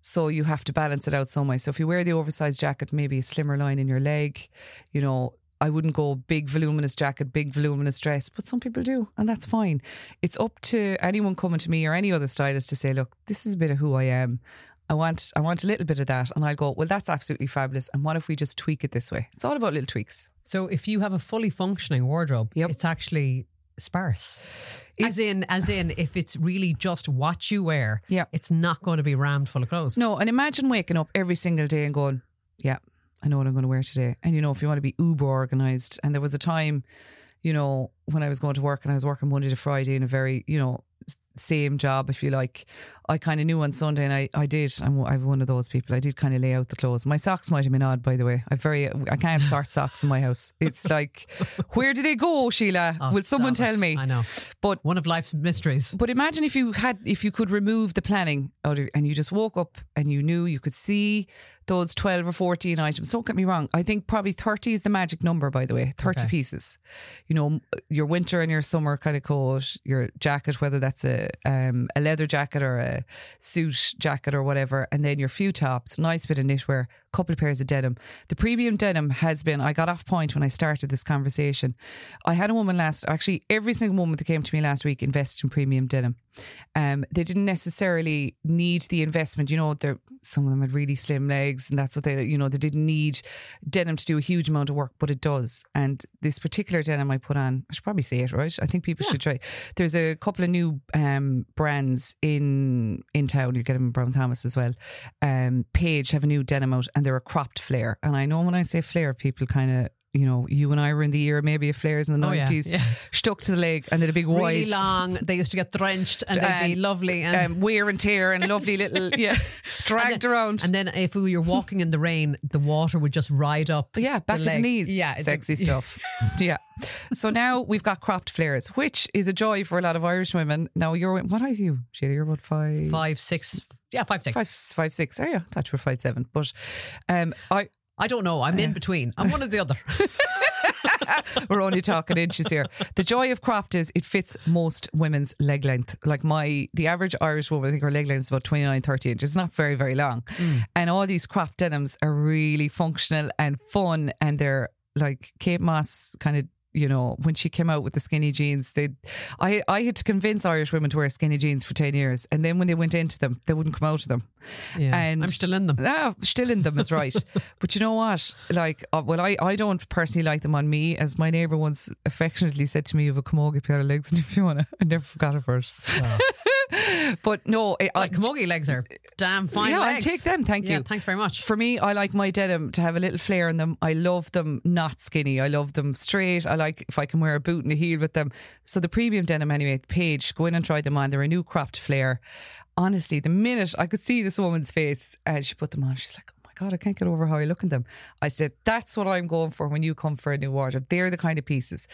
So you have to balance it out some way. So if you wear the oversized jacket, maybe a slimmer line in your leg, you know, I wouldn't go big voluminous jacket, big voluminous dress, but some people do, and that's fine. It's up to anyone coming to me or any other stylist to say, look, this is a bit of who I am. I want I want a little bit of that. And I'll go, well, that's absolutely fabulous. And what if we just tweak it this way? It's all about little tweaks. So if you have a fully functioning wardrobe, Yep. it's actually sparse. As in, as in, if it's really just what you wear, Yeah. it's not going to be rammed full of clothes. No, and imagine waking up every single day and going, yeah, I know what I'm going to wear today. And you know, if you want to be uber organized, and there was a time, you know, when I was going to work and I was working Monday to Friday in a very, you know, same job, if you like. I kind of knew on Sunday, and I, I did. I'm, I'm one of those people. I did kind of lay out the clothes. My socks might have been odd, by the way. I very, I can't sort socks in my house. It's <laughs> like, where do they go, Sheila? Oh, Will someone stop tell it. me? I know. But One of life's mysteries. but imagine if you had, if you could remove the planning out of, and you just woke up and you knew you could see those 12 or 14 items. Don't get me wrong. I think probably 30 is the magic number, by the way, 30 Okay. pieces. You know, your winter and your summer kind of coat, your jacket, whether that's a, um, a leather jacket or a suit jacket or whatever, and then your few tops, nice bit of knitwear, couple of pairs of denim. The premium denim has been, I got off point when I started this conversation. I had a woman last, actually, every single woman that came to me last week invested in premium denim. Um, they didn't necessarily need the investment. You know, they're, some of them had really slim legs, and that's what they, you know, they didn't need denim to do a huge amount of work, but it does. And this particular denim I put on, I should probably say it, right? I think people should try. There's a couple of new um, brands in in town. You get them in Brown Thomas as well. Um, Paige have a new denim out, and they're a cropped flare. And I know when I say flare, people kind of. You know, you and I were in the era maybe of flares in the Oh, yeah, nineties, yeah. stuck to the leg, and then a big Really wide long. They used to get drenched and they'd be lovely. And, um, wear and tear and lovely <laughs> little yeah dragged and then, around. And then if you're walking in the rain, the water would just ride up. But yeah, back the the knees. Yeah, sexy the- stuff. <laughs> yeah. So now we've got cropped flares, which is a joy for a lot of Irish women. Now you're what are you, Sheila? You're about five, Five, six. Yeah, five, six. five, five, six. Oh yeah, I thought you were five seven. But um, I I don't know. I'm in between. I'm one or the other. <laughs> we're only talking inches here. The joy of cropped is it fits most women's leg length. Like my the average Irish woman, I think her leg length is about 29, 30 inches. It's not very, very long. And all these cropped denims are really functional and fun and they're like Kate Moss kind of you know, when she came out with the skinny jeans, they, I, I had to convince Irish women to wear skinny jeans for ten years, and then when they went into them, they wouldn't come out of them. Yeah. And I'm still in them. Ah, still in them is right. <laughs> but you know what? Like, uh, well, I, I don't personally like them on me, as my neighbour once affectionately said to me, "You have a camogie pair of legs, and if you want to, I never forgot it first." <laughs> <laughs> but no, I, I, Like camogie legs are damn fine yeah, I'll legs. take them. Thank Yeah, you. thanks very much. For me, I like my denim to have a little flare in them. I love them not skinny. I love them straight. I like if I can wear a boot and a heel with them. So the premium denim anyway, Paige, go in and try them on. They're a new cropped flare. Honestly, the minute I could see this woman's face and she put them on, she's like, oh my God, I can't get over how I look in them. I said, that's what I'm going for when you come for a new wardrobe. They're the kind of pieces.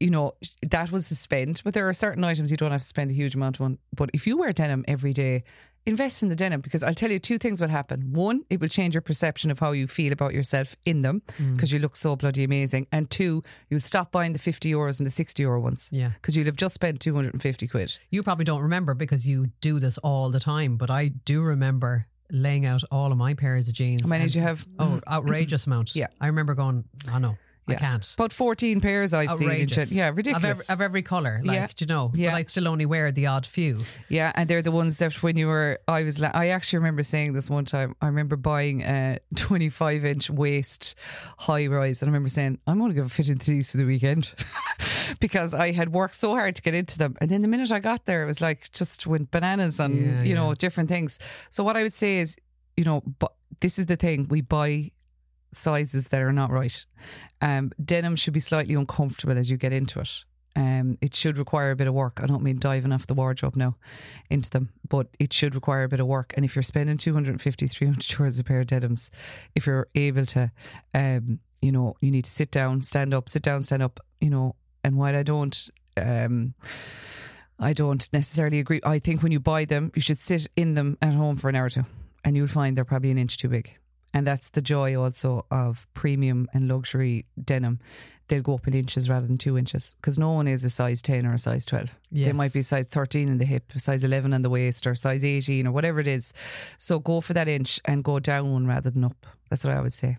You know, that was a spend, but there are certain items you don't have to spend a huge amount on. But if you wear denim every day, invest in the denim because I'll tell you two things will happen. One, it will change your perception of how you feel about yourself in them mm. because you look so bloody amazing. And two, you'll stop buying the 50 euros and the 60 euro ones. Yeah. Because you'll have just spent 250 quid. You probably don't remember because you do this all the time, but I do remember laying out all of my pairs of jeans. How many did you have? Oh, outrageous <laughs> amounts. Yeah. I remember going, I oh no, I can't. About 14 pairs I've seen. in Outrageous. gen- Yeah, Of ridiculous. every, of every colour, like, Yeah. do you know? Yeah. But I still only wear the odd few. Yeah, and they're the ones that when you were, I was, la- I actually remember saying this one time. I remember buying a <laughs> 25 inch waist high rise, and I remember saying, I'm only going to give a fit into these for the weekend <laughs> because I had worked so hard to get into them. And then the minute I got there, it was like just went bananas on, Yeah, you know, different things. So what I would say is, you know, but this is the thing we buy sizes that are not right. Um, denim should be slightly uncomfortable as you get into it. Um, it should require a bit of work. I don't mean diving off the wardrobe now into them, but it should require a bit of work. And if you're spending 250, 300 euros a pair of denims, if you're able to, um, you know, you need to sit down, stand up, sit down, stand up, you know. And while I don't, um, I don't necessarily agree. I think when you buy them, you should sit in them at home for an hour or two, and you'll find they're probably an inch too big. And that's the joy also of premium and luxury denim. They'll go up in inches rather than two inches because no one is a size 10 or a size 12. They might be size 13 in the hip, size 11 in the waist, or size 18 or whatever it is. So go for that inch and go down rather than up. That's what I would say.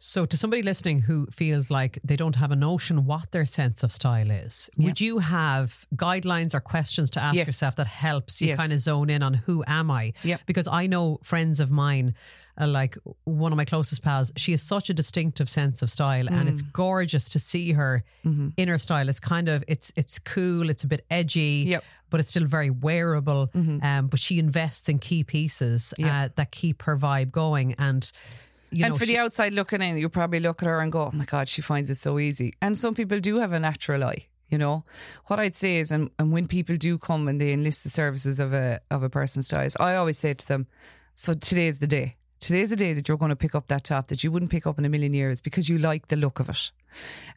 So, to somebody listening who feels like they don't have a notion what their sense of style is, would you have guidelines or questions to ask Yes. yourself that helps you Yes. kind of zone in on who am I? Yep. Because I know friends of mine, uh, like one of my closest pals, she has such a distinctive sense of style, and Mm. it's gorgeous to see her Mm-hmm. in her style. It's kind of it's it's cool, it's a bit edgy, Yep. but it's still very wearable. Um, but she invests in key pieces Yeah. uh, that keep her vibe going, and. You and know, for she- the outside looking in, you probably look at her and go, "Oh my God, she finds it so easy." And some people do have a natural eye. You know, what I'd say is, and, and when people do come and they enlist the services of a of a person's stylist, I always say to them, "So today is the day. Today's the day that you're going to pick up that top that you wouldn't pick up in a million years because you like the look of it."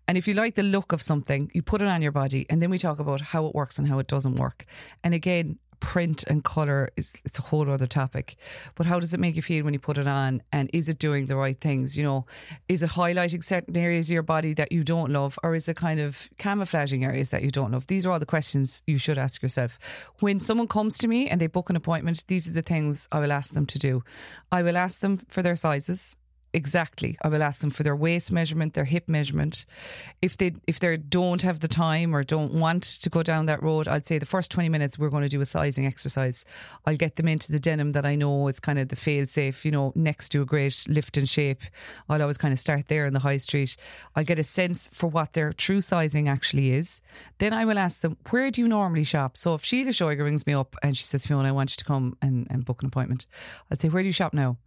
And if you like the look of something, you put it on your body, and then we talk about how it works and how it doesn't work. And again, print and color is it's a whole other topic. But how does it make you feel when you put it on? And is it doing the right things? You know, is it highlighting certain areas of your body that you don't love, or is it kind of camouflaging areas that you don't love? These are all the questions you should ask yourself. When someone comes to me and they book an appointment, these are the things I will ask them to do. I will ask them for their sizes. Exactly. I will ask them for their waist measurement, their hip measurement. If they if they don't have the time or don't want to go down that road, I'd say the first 20 minutes we're going to do a sizing exercise. I'll get them into the denim that I know is kind of the fail safe, you know, next to a great lift and shape. I'll always kind of start there in the high street. I'll get a sense for what their true sizing actually is. Then I will ask them, where do you normally shop? So if Sheila Shoiger rings me up and she says, Fiona, I want you to come and, and book an appointment, I'd say, where do you shop now?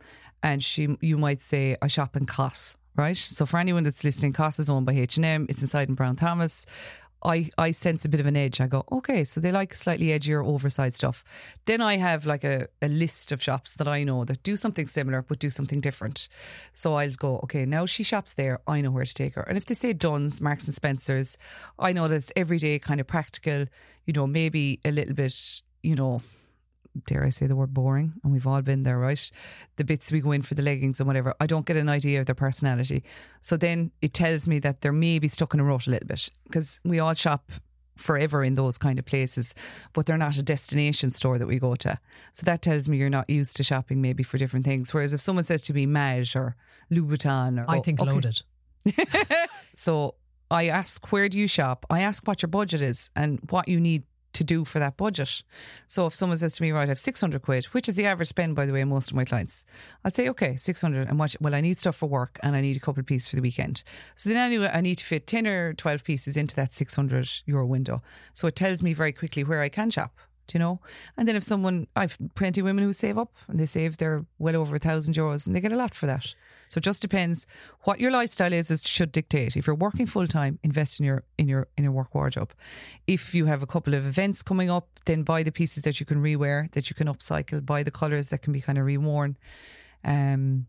And she you might say I shop in COS, right? So for anyone that's listening, COS is owned by H and M. It's inside in Brown Thomas. I, I sense a bit of an edge. I go, okay, so they like slightly edgier, oversized stuff. Then I have like a, a list of shops that I know that do something similar but do something different. So I'll go, okay, now she shops there, I know where to take her. And if they say Dunnes, Marks and Spencer's, I know that's everyday, kind of practical, you know, maybe a little bit, you know, dare I say the word boring, and we've all been there, right? The bits we go in for the leggings and whatever, I don't get an idea of their personality. So then it tells me that they're maybe stuck in a rut a little bit because we all shop forever in those kind of places, but they're not a destination store that we go to. So that tells me you're not used to shopping maybe for different things. Whereas if someone says to me Maje or Louboutin or I oh, think okay. loaded. <laughs> So I ask, where do you shop? I ask what your budget is and what you need to do for that budget. So if someone says to me, right, I have 600 quid, which is the average spend, by the way, of most of my clients, I'd say, okay, 600. And what, well, I need stuff for work and I need a couple of pieces for the weekend. So then anyway, I need to fit 10 or 12 pieces into that 600 euro window. So it tells me very quickly where I can shop. Do you know? And then if someone, I've plenty of women who save up and they save their well over a thousand euros and they get a lot for that. So it just depends what your lifestyle is. It should dictate. If you're working full time, invest in your in your in your work wardrobe. If you have a couple of events coming up, then buy the pieces that you can rewear, that you can upcycle. Buy the colors that can be kind of reworn. Um,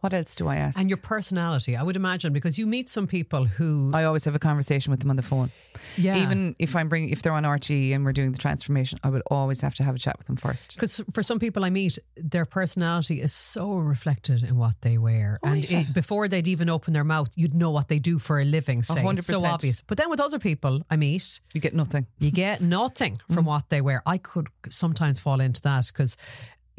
What else do I ask? And your personality, I would imagine, because you meet some people who, I always have a conversation with them on the phone. yeah, Even if I'm bringing, if they're on RTÉ and we're doing the transformation, I would always have to have a chat with them first. Because for some people I meet, their personality is so reflected in what they wear, Oh, and it, before they'd even open their mouth, you'd know what they do for a living. Say it's so obvious. But then with other people I meet, You get nothing. you get nothing from mm. what they wear. I could sometimes fall into that because.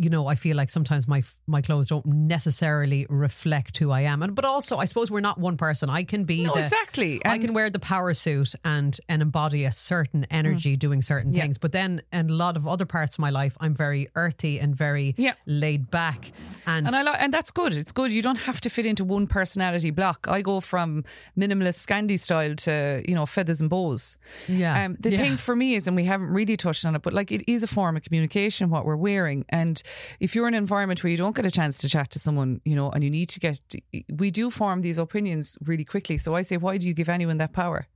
You know, I feel like sometimes my my clothes don't necessarily reflect who I am, and but also I suppose we're not one person. I can be No, the, exactly. I can wear the power suit and and embody a certain energy doing certain Mm. Yeah. things. But then in a lot of other parts of my life, I'm very earthy and very Yeah. laid back. And, And I like, and that's good. It's good. You don't have to fit into one personality block. I go from minimalist Scandi style to you know feathers and bows. Yeah. Um, the Yeah. thing for me is, and we haven't really touched on it, but like it is a form of communication what we're wearing. And if you're in an environment where you don't get a chance to chat to someone, you know, and you need to get, we do form these opinions really quickly. So I say, why do you give anyone that power?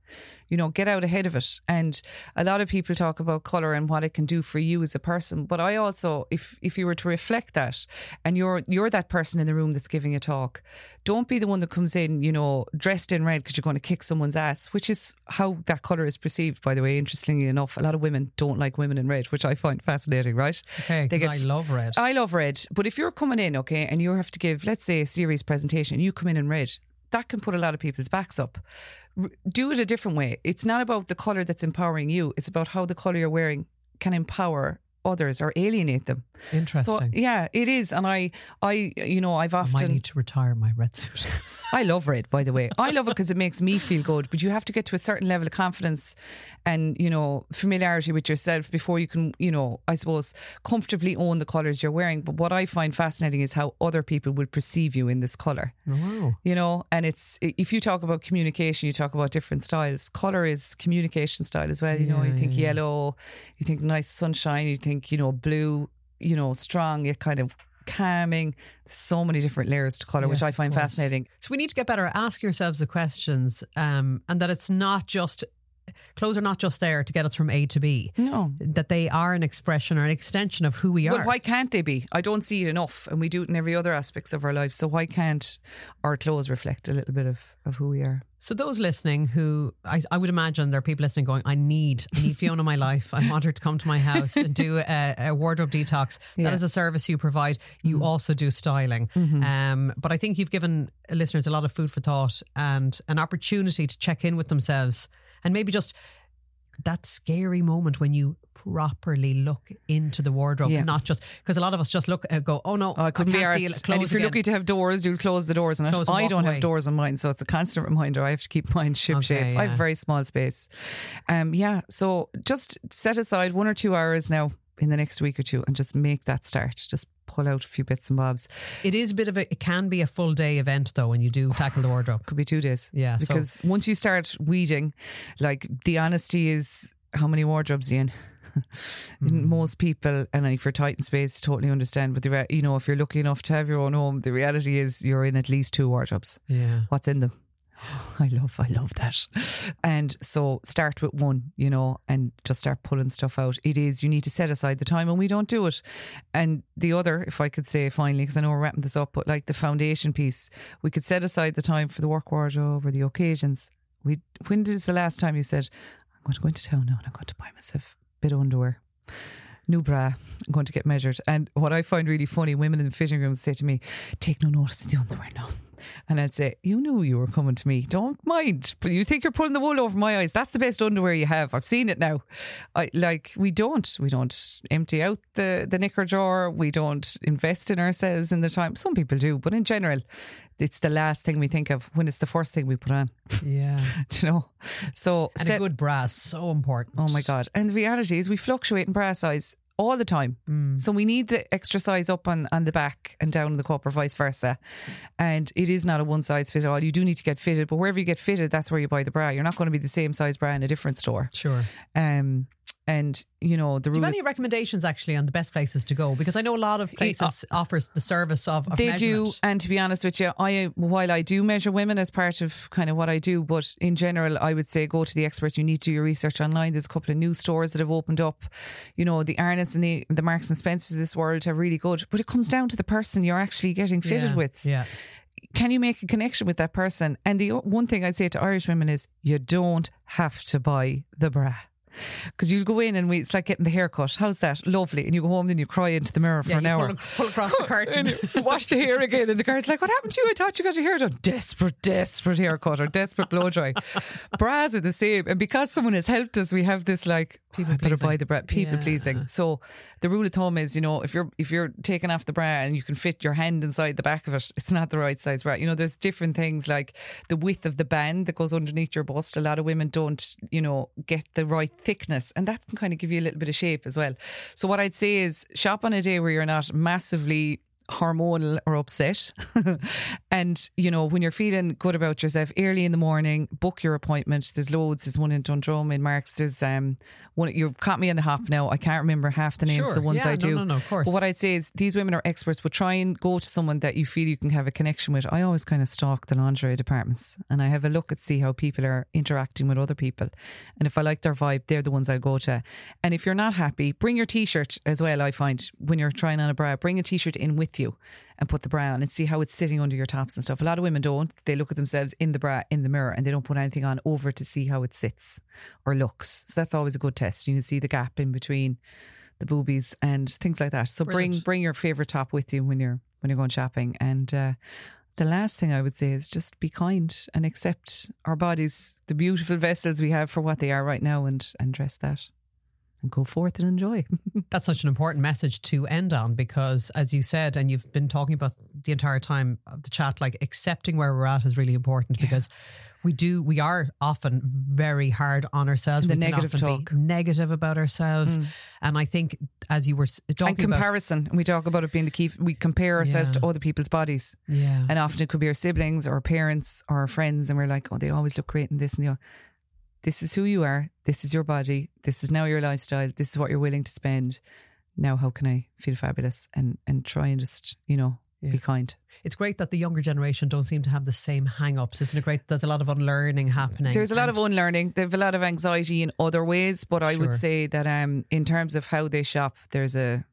You know, get out ahead of it. And a lot of people talk about color and what it can do for you as a person. But I also, if if you were to reflect that, and you're you're that person in the room that's giving a talk, don't be the one that comes in, you know, dressed in red because you're going to kick someone's ass, which is how that color is perceived. By the way, interestingly enough, a lot of women don't like women in red, which I find fascinating. Right? okay, They get- I love red. I love red, but if you're coming in, okay, and you have to give, let's say, a serious presentation, you come in in red, that can put a lot of people's backs up. R- do it a different way. It's not about the color that's empowering you, it's about how the color you're wearing can empower others or alienate them. Interesting. So yeah, it is, and I, I, you know, I've often I need to retire my red suit. <laughs> I love red, by the way. I love it because it makes me feel good. But you have to get to a certain level of confidence and, you know, familiarity with yourself before you can, you know, I suppose, comfortably own the colours you're wearing. But what I find fascinating is how other people will perceive you in this colour. wow. You know, and it's if you talk about communication, you talk about different styles. Color is communication style as well. You know, Yeah, you think yeah. yellow, you think nice sunshine, you think you know blue, you know strong, yet kind of calming. So many different layers to color, which I find fascinating. So we need to get better at asking ourselves the questions, um, and that it's not just clothes are not just there to get us from A to B. No. That they are an expression or an extension of who we are. But why can't they be? I don't see it enough, and we do it in every other aspects of our lives. So why can't our clothes reflect a little bit of, of who we are? So those listening who I, I would imagine there are people listening going, I need, I need Fiona in my life. I want her to come to my house and do a, a wardrobe detox. Yeah. That is a service you provide. You also do styling. Um, but I think you've given listeners a lot of food for thought and an opportunity to check in with themselves and maybe just that scary moment when you properly look into the wardrobe, Yeah. not just because a lot of us just look and go, oh no, Oh, I couldn't be can't arsed. deal. And if you're again. lucky to have doors, you'll close the doors on it. Close and I don't away. have doors on mine, so it's a constant reminder. I have to keep mine ship Okay, shape. I have a very small space. Um, yeah, so just set aside one or two hours now in the next week or two and just make that start. Just pull out a few bits and bobs. It is a bit of a, it can be a full day event though when you do tackle the wardrobe. Could be two days. Yeah, so- because once you start weeding, like the honesty is how many wardrobes are you in. <laughs> Hmm. Most people, and if you're tight in space, totally understand. But the re- you know, if you're lucky enough to have your own home, the reality is you're in at least two wardrobes. Yeah. what's in them. <laughs> I love, I love that. And so start with one, you know, and just start pulling stuff out. It is, you need to set aside the time and we don't do it. And the other, if I could say finally, because I know we're wrapping this up, but like the foundation piece, we could set aside the time for the work wardrobe or the occasions. We, when is the last time you said, I'm going to go into town now and I'm going to buy myself a bit of underwear? New bra, I'm going to get measured. And what I find really funny, women in the fitting rooms say to me, Take no notice of the underwear now. And I'd say, You knew you were coming to me. Don't mind. But you think you're pulling the wool over my eyes. That's the best underwear you have. I've seen it now. I like we don't. We don't empty out the, the knicker drawer. We don't invest in ourselves in the time. Some people do, but in general, it's the last thing we think of when it's the first thing we put on. Yeah. <laughs> Do you know? So And set- a good brass, so important. Oh my God. And the reality is we fluctuate in bra size all the time. So we need the extra size up on, on the back and down in the cup or vice versa. And it is not a one size fit all. You do need to get fitted, but wherever you get fitted, that's where you buy the bra. You're not going to be the same size bra in a different store. Sure. Um, and you know the Do you have any recommendations actually on the best places to go? Because I know a lot of uh, places offers the service of, of they do, and to be honest with you, I while I do measure women as part of kind of what I do, but in general, I would say go to the experts. You need to do your research online. There's a couple of new stores that have opened up. You know, the Arnotts and the, the Marks and Spencers of this world are really good, but it comes down to the person you're actually getting fitted Yeah, with. Yeah. Can you make a connection with that person? And the one thing I'd say to Irish women is you don't have to buy the bra. Because you'll go in and we, it's like getting the haircut. How's that? Lovely. And you go home, then you cry into the mirror for Yeah, an hour. pull, pull across the <laughs> curtain. Wash the hair again, and the guard's like, "What happened to you? I thought you got your hair done." Desperate, desperate haircut or desperate blow dry. <laughs> Bras are the same, and because someone has helped us, we have this like people better buy the bra. People Yeah. pleasing. So the rule of thumb is, you know, if you're if you're taking off the bra and you can fit your hand inside the back of it, it's not the right size bra. You know, there's different things like the width of the band that goes underneath your bust. A lot of women don't, you know, get the right thickness, and that can kind of give you a little bit of shape as well. So what I'd say is shop on a day where you're not massively hormonal or upset. <laughs> And you know when you're feeling good about yourself early in the morning book your appointment there's loads. There's one in Dundrum in Marks. There's um one you've caught me on the hop now. I can't remember half the names of Sure. the ones Yeah, I no, do. no, no, of course. but what I'd say is these women are experts. But try and go to someone that you feel you can have a connection with. I always kind of stalk the lingerie departments and I have a look at see how people are interacting with other people. And if I like their vibe they're the ones I'll go to. And if you're not happy bring your t-shirt as well I find when you're trying on a bra. Bring a t-shirt in with you and put the bra on and see how it's sitting under your tops and stuff. A lot of women don't. They look at themselves in the bra in the mirror and they don't put anything on over to see how it sits or looks. So that's always a good test. You can see the gap in between the boobies and things like that. So bring bring your favorite top with you when you're when you're going shopping. And uh, the last thing I would say is just be kind and accept our bodies, the beautiful vessels we have for what they are right now, and and dress that and go forth and enjoy. <laughs> That's such an important message to end on because, as you said, and you've been talking about the entire time of the chat, like accepting where we're at is really important because we do, we are often very hard on ourselves. The we negative talk. be negative about ourselves. Mm. And I think, as you were talking and about, comparison. And we talk about it being the key. We compare ourselves Yeah. to other people's bodies. yeah, And often it could be our siblings or our parents or our friends. And we're like, oh, they always look great in this and the other. This is who you are. This is your body. This is now your lifestyle. This is what you're willing to spend. Now, how can I feel fabulous and, and try and just, you know, Yeah. be kind. it's great that the younger generation don't seem to have the same hang-ups. Isn't it great? There's a lot of unlearning happening. There's a lot of unlearning. They have a lot of anxiety in other ways, but I would say that um, in terms of how they shop, there's a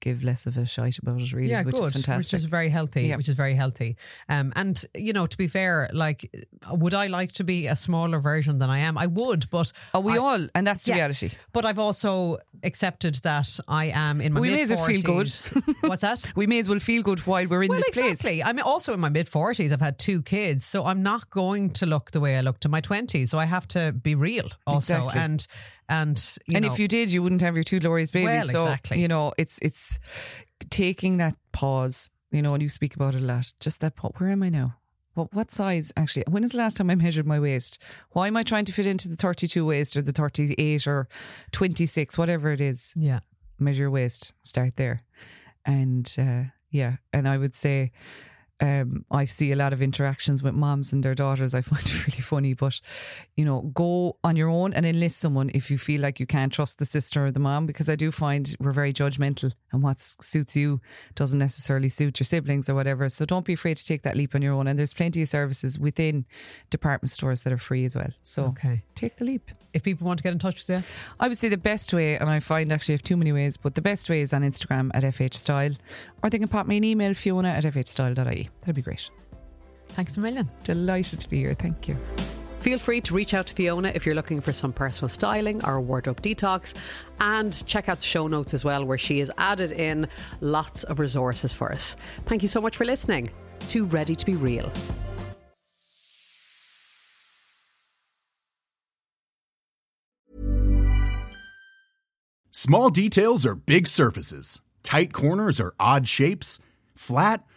give less of a shite about it, really, yeah, which good, is fantastic. which is very healthy. Yeah. Which is very healthy. Um, and you know, to be fair, like, would I like to be a smaller version than I am? I would, but oh, we I- all, and that's the Yeah. reality. But I've also accepted that I am in my We mid may as well feel good. 40s. <laughs> What's that? We may as well feel good while we're in Well, this exactly. place. I'm also in my mid 40s. I've had two kids, so I'm not going to look the way I looked in my 20s. So I have to be real also. Exactly. And and and know, if you did, you wouldn't have your two glorious babies. Well, so exactly. you know, it's it's taking that pause. You know, and you speak about it a lot. Just that. pa- Where am I now? What what size actually? When is the last time I measured my waist? Why am I trying to fit into the thirty-two waist or the thirty-eight or twenty-six, whatever it is? yeah, measure your waist, start there. And uh, yeah, and I would say um, I see a lot of interactions with moms and their daughters. I find <laughs> it really funny, but you know, go on your own and enlist someone if you feel like you can't trust the sister or the mom, because I do find we're very judgmental, and what suits you doesn't necessarily suit your siblings or whatever. So don't be afraid to take that leap on your own. And there's plenty of services within department stores that are free as well. So okay. take the leap. If people want to get in touch with you, I would say the best way, and I find actually I have too many ways, but the best way is on Instagram at FH Style, or they can pop me an email, fiona at fhstyle.ie. That'd be great. thanks a million. Delighted to be here. Thank you. Feel free to reach out to Fiona if you're looking for some personal styling or wardrobe detox. And check out the show notes as well, where she has added in lots of resources for us. Thank you so much for listening to Ready to Be Real. Small details are big surfaces. Tight corners are odd shapes. Flat,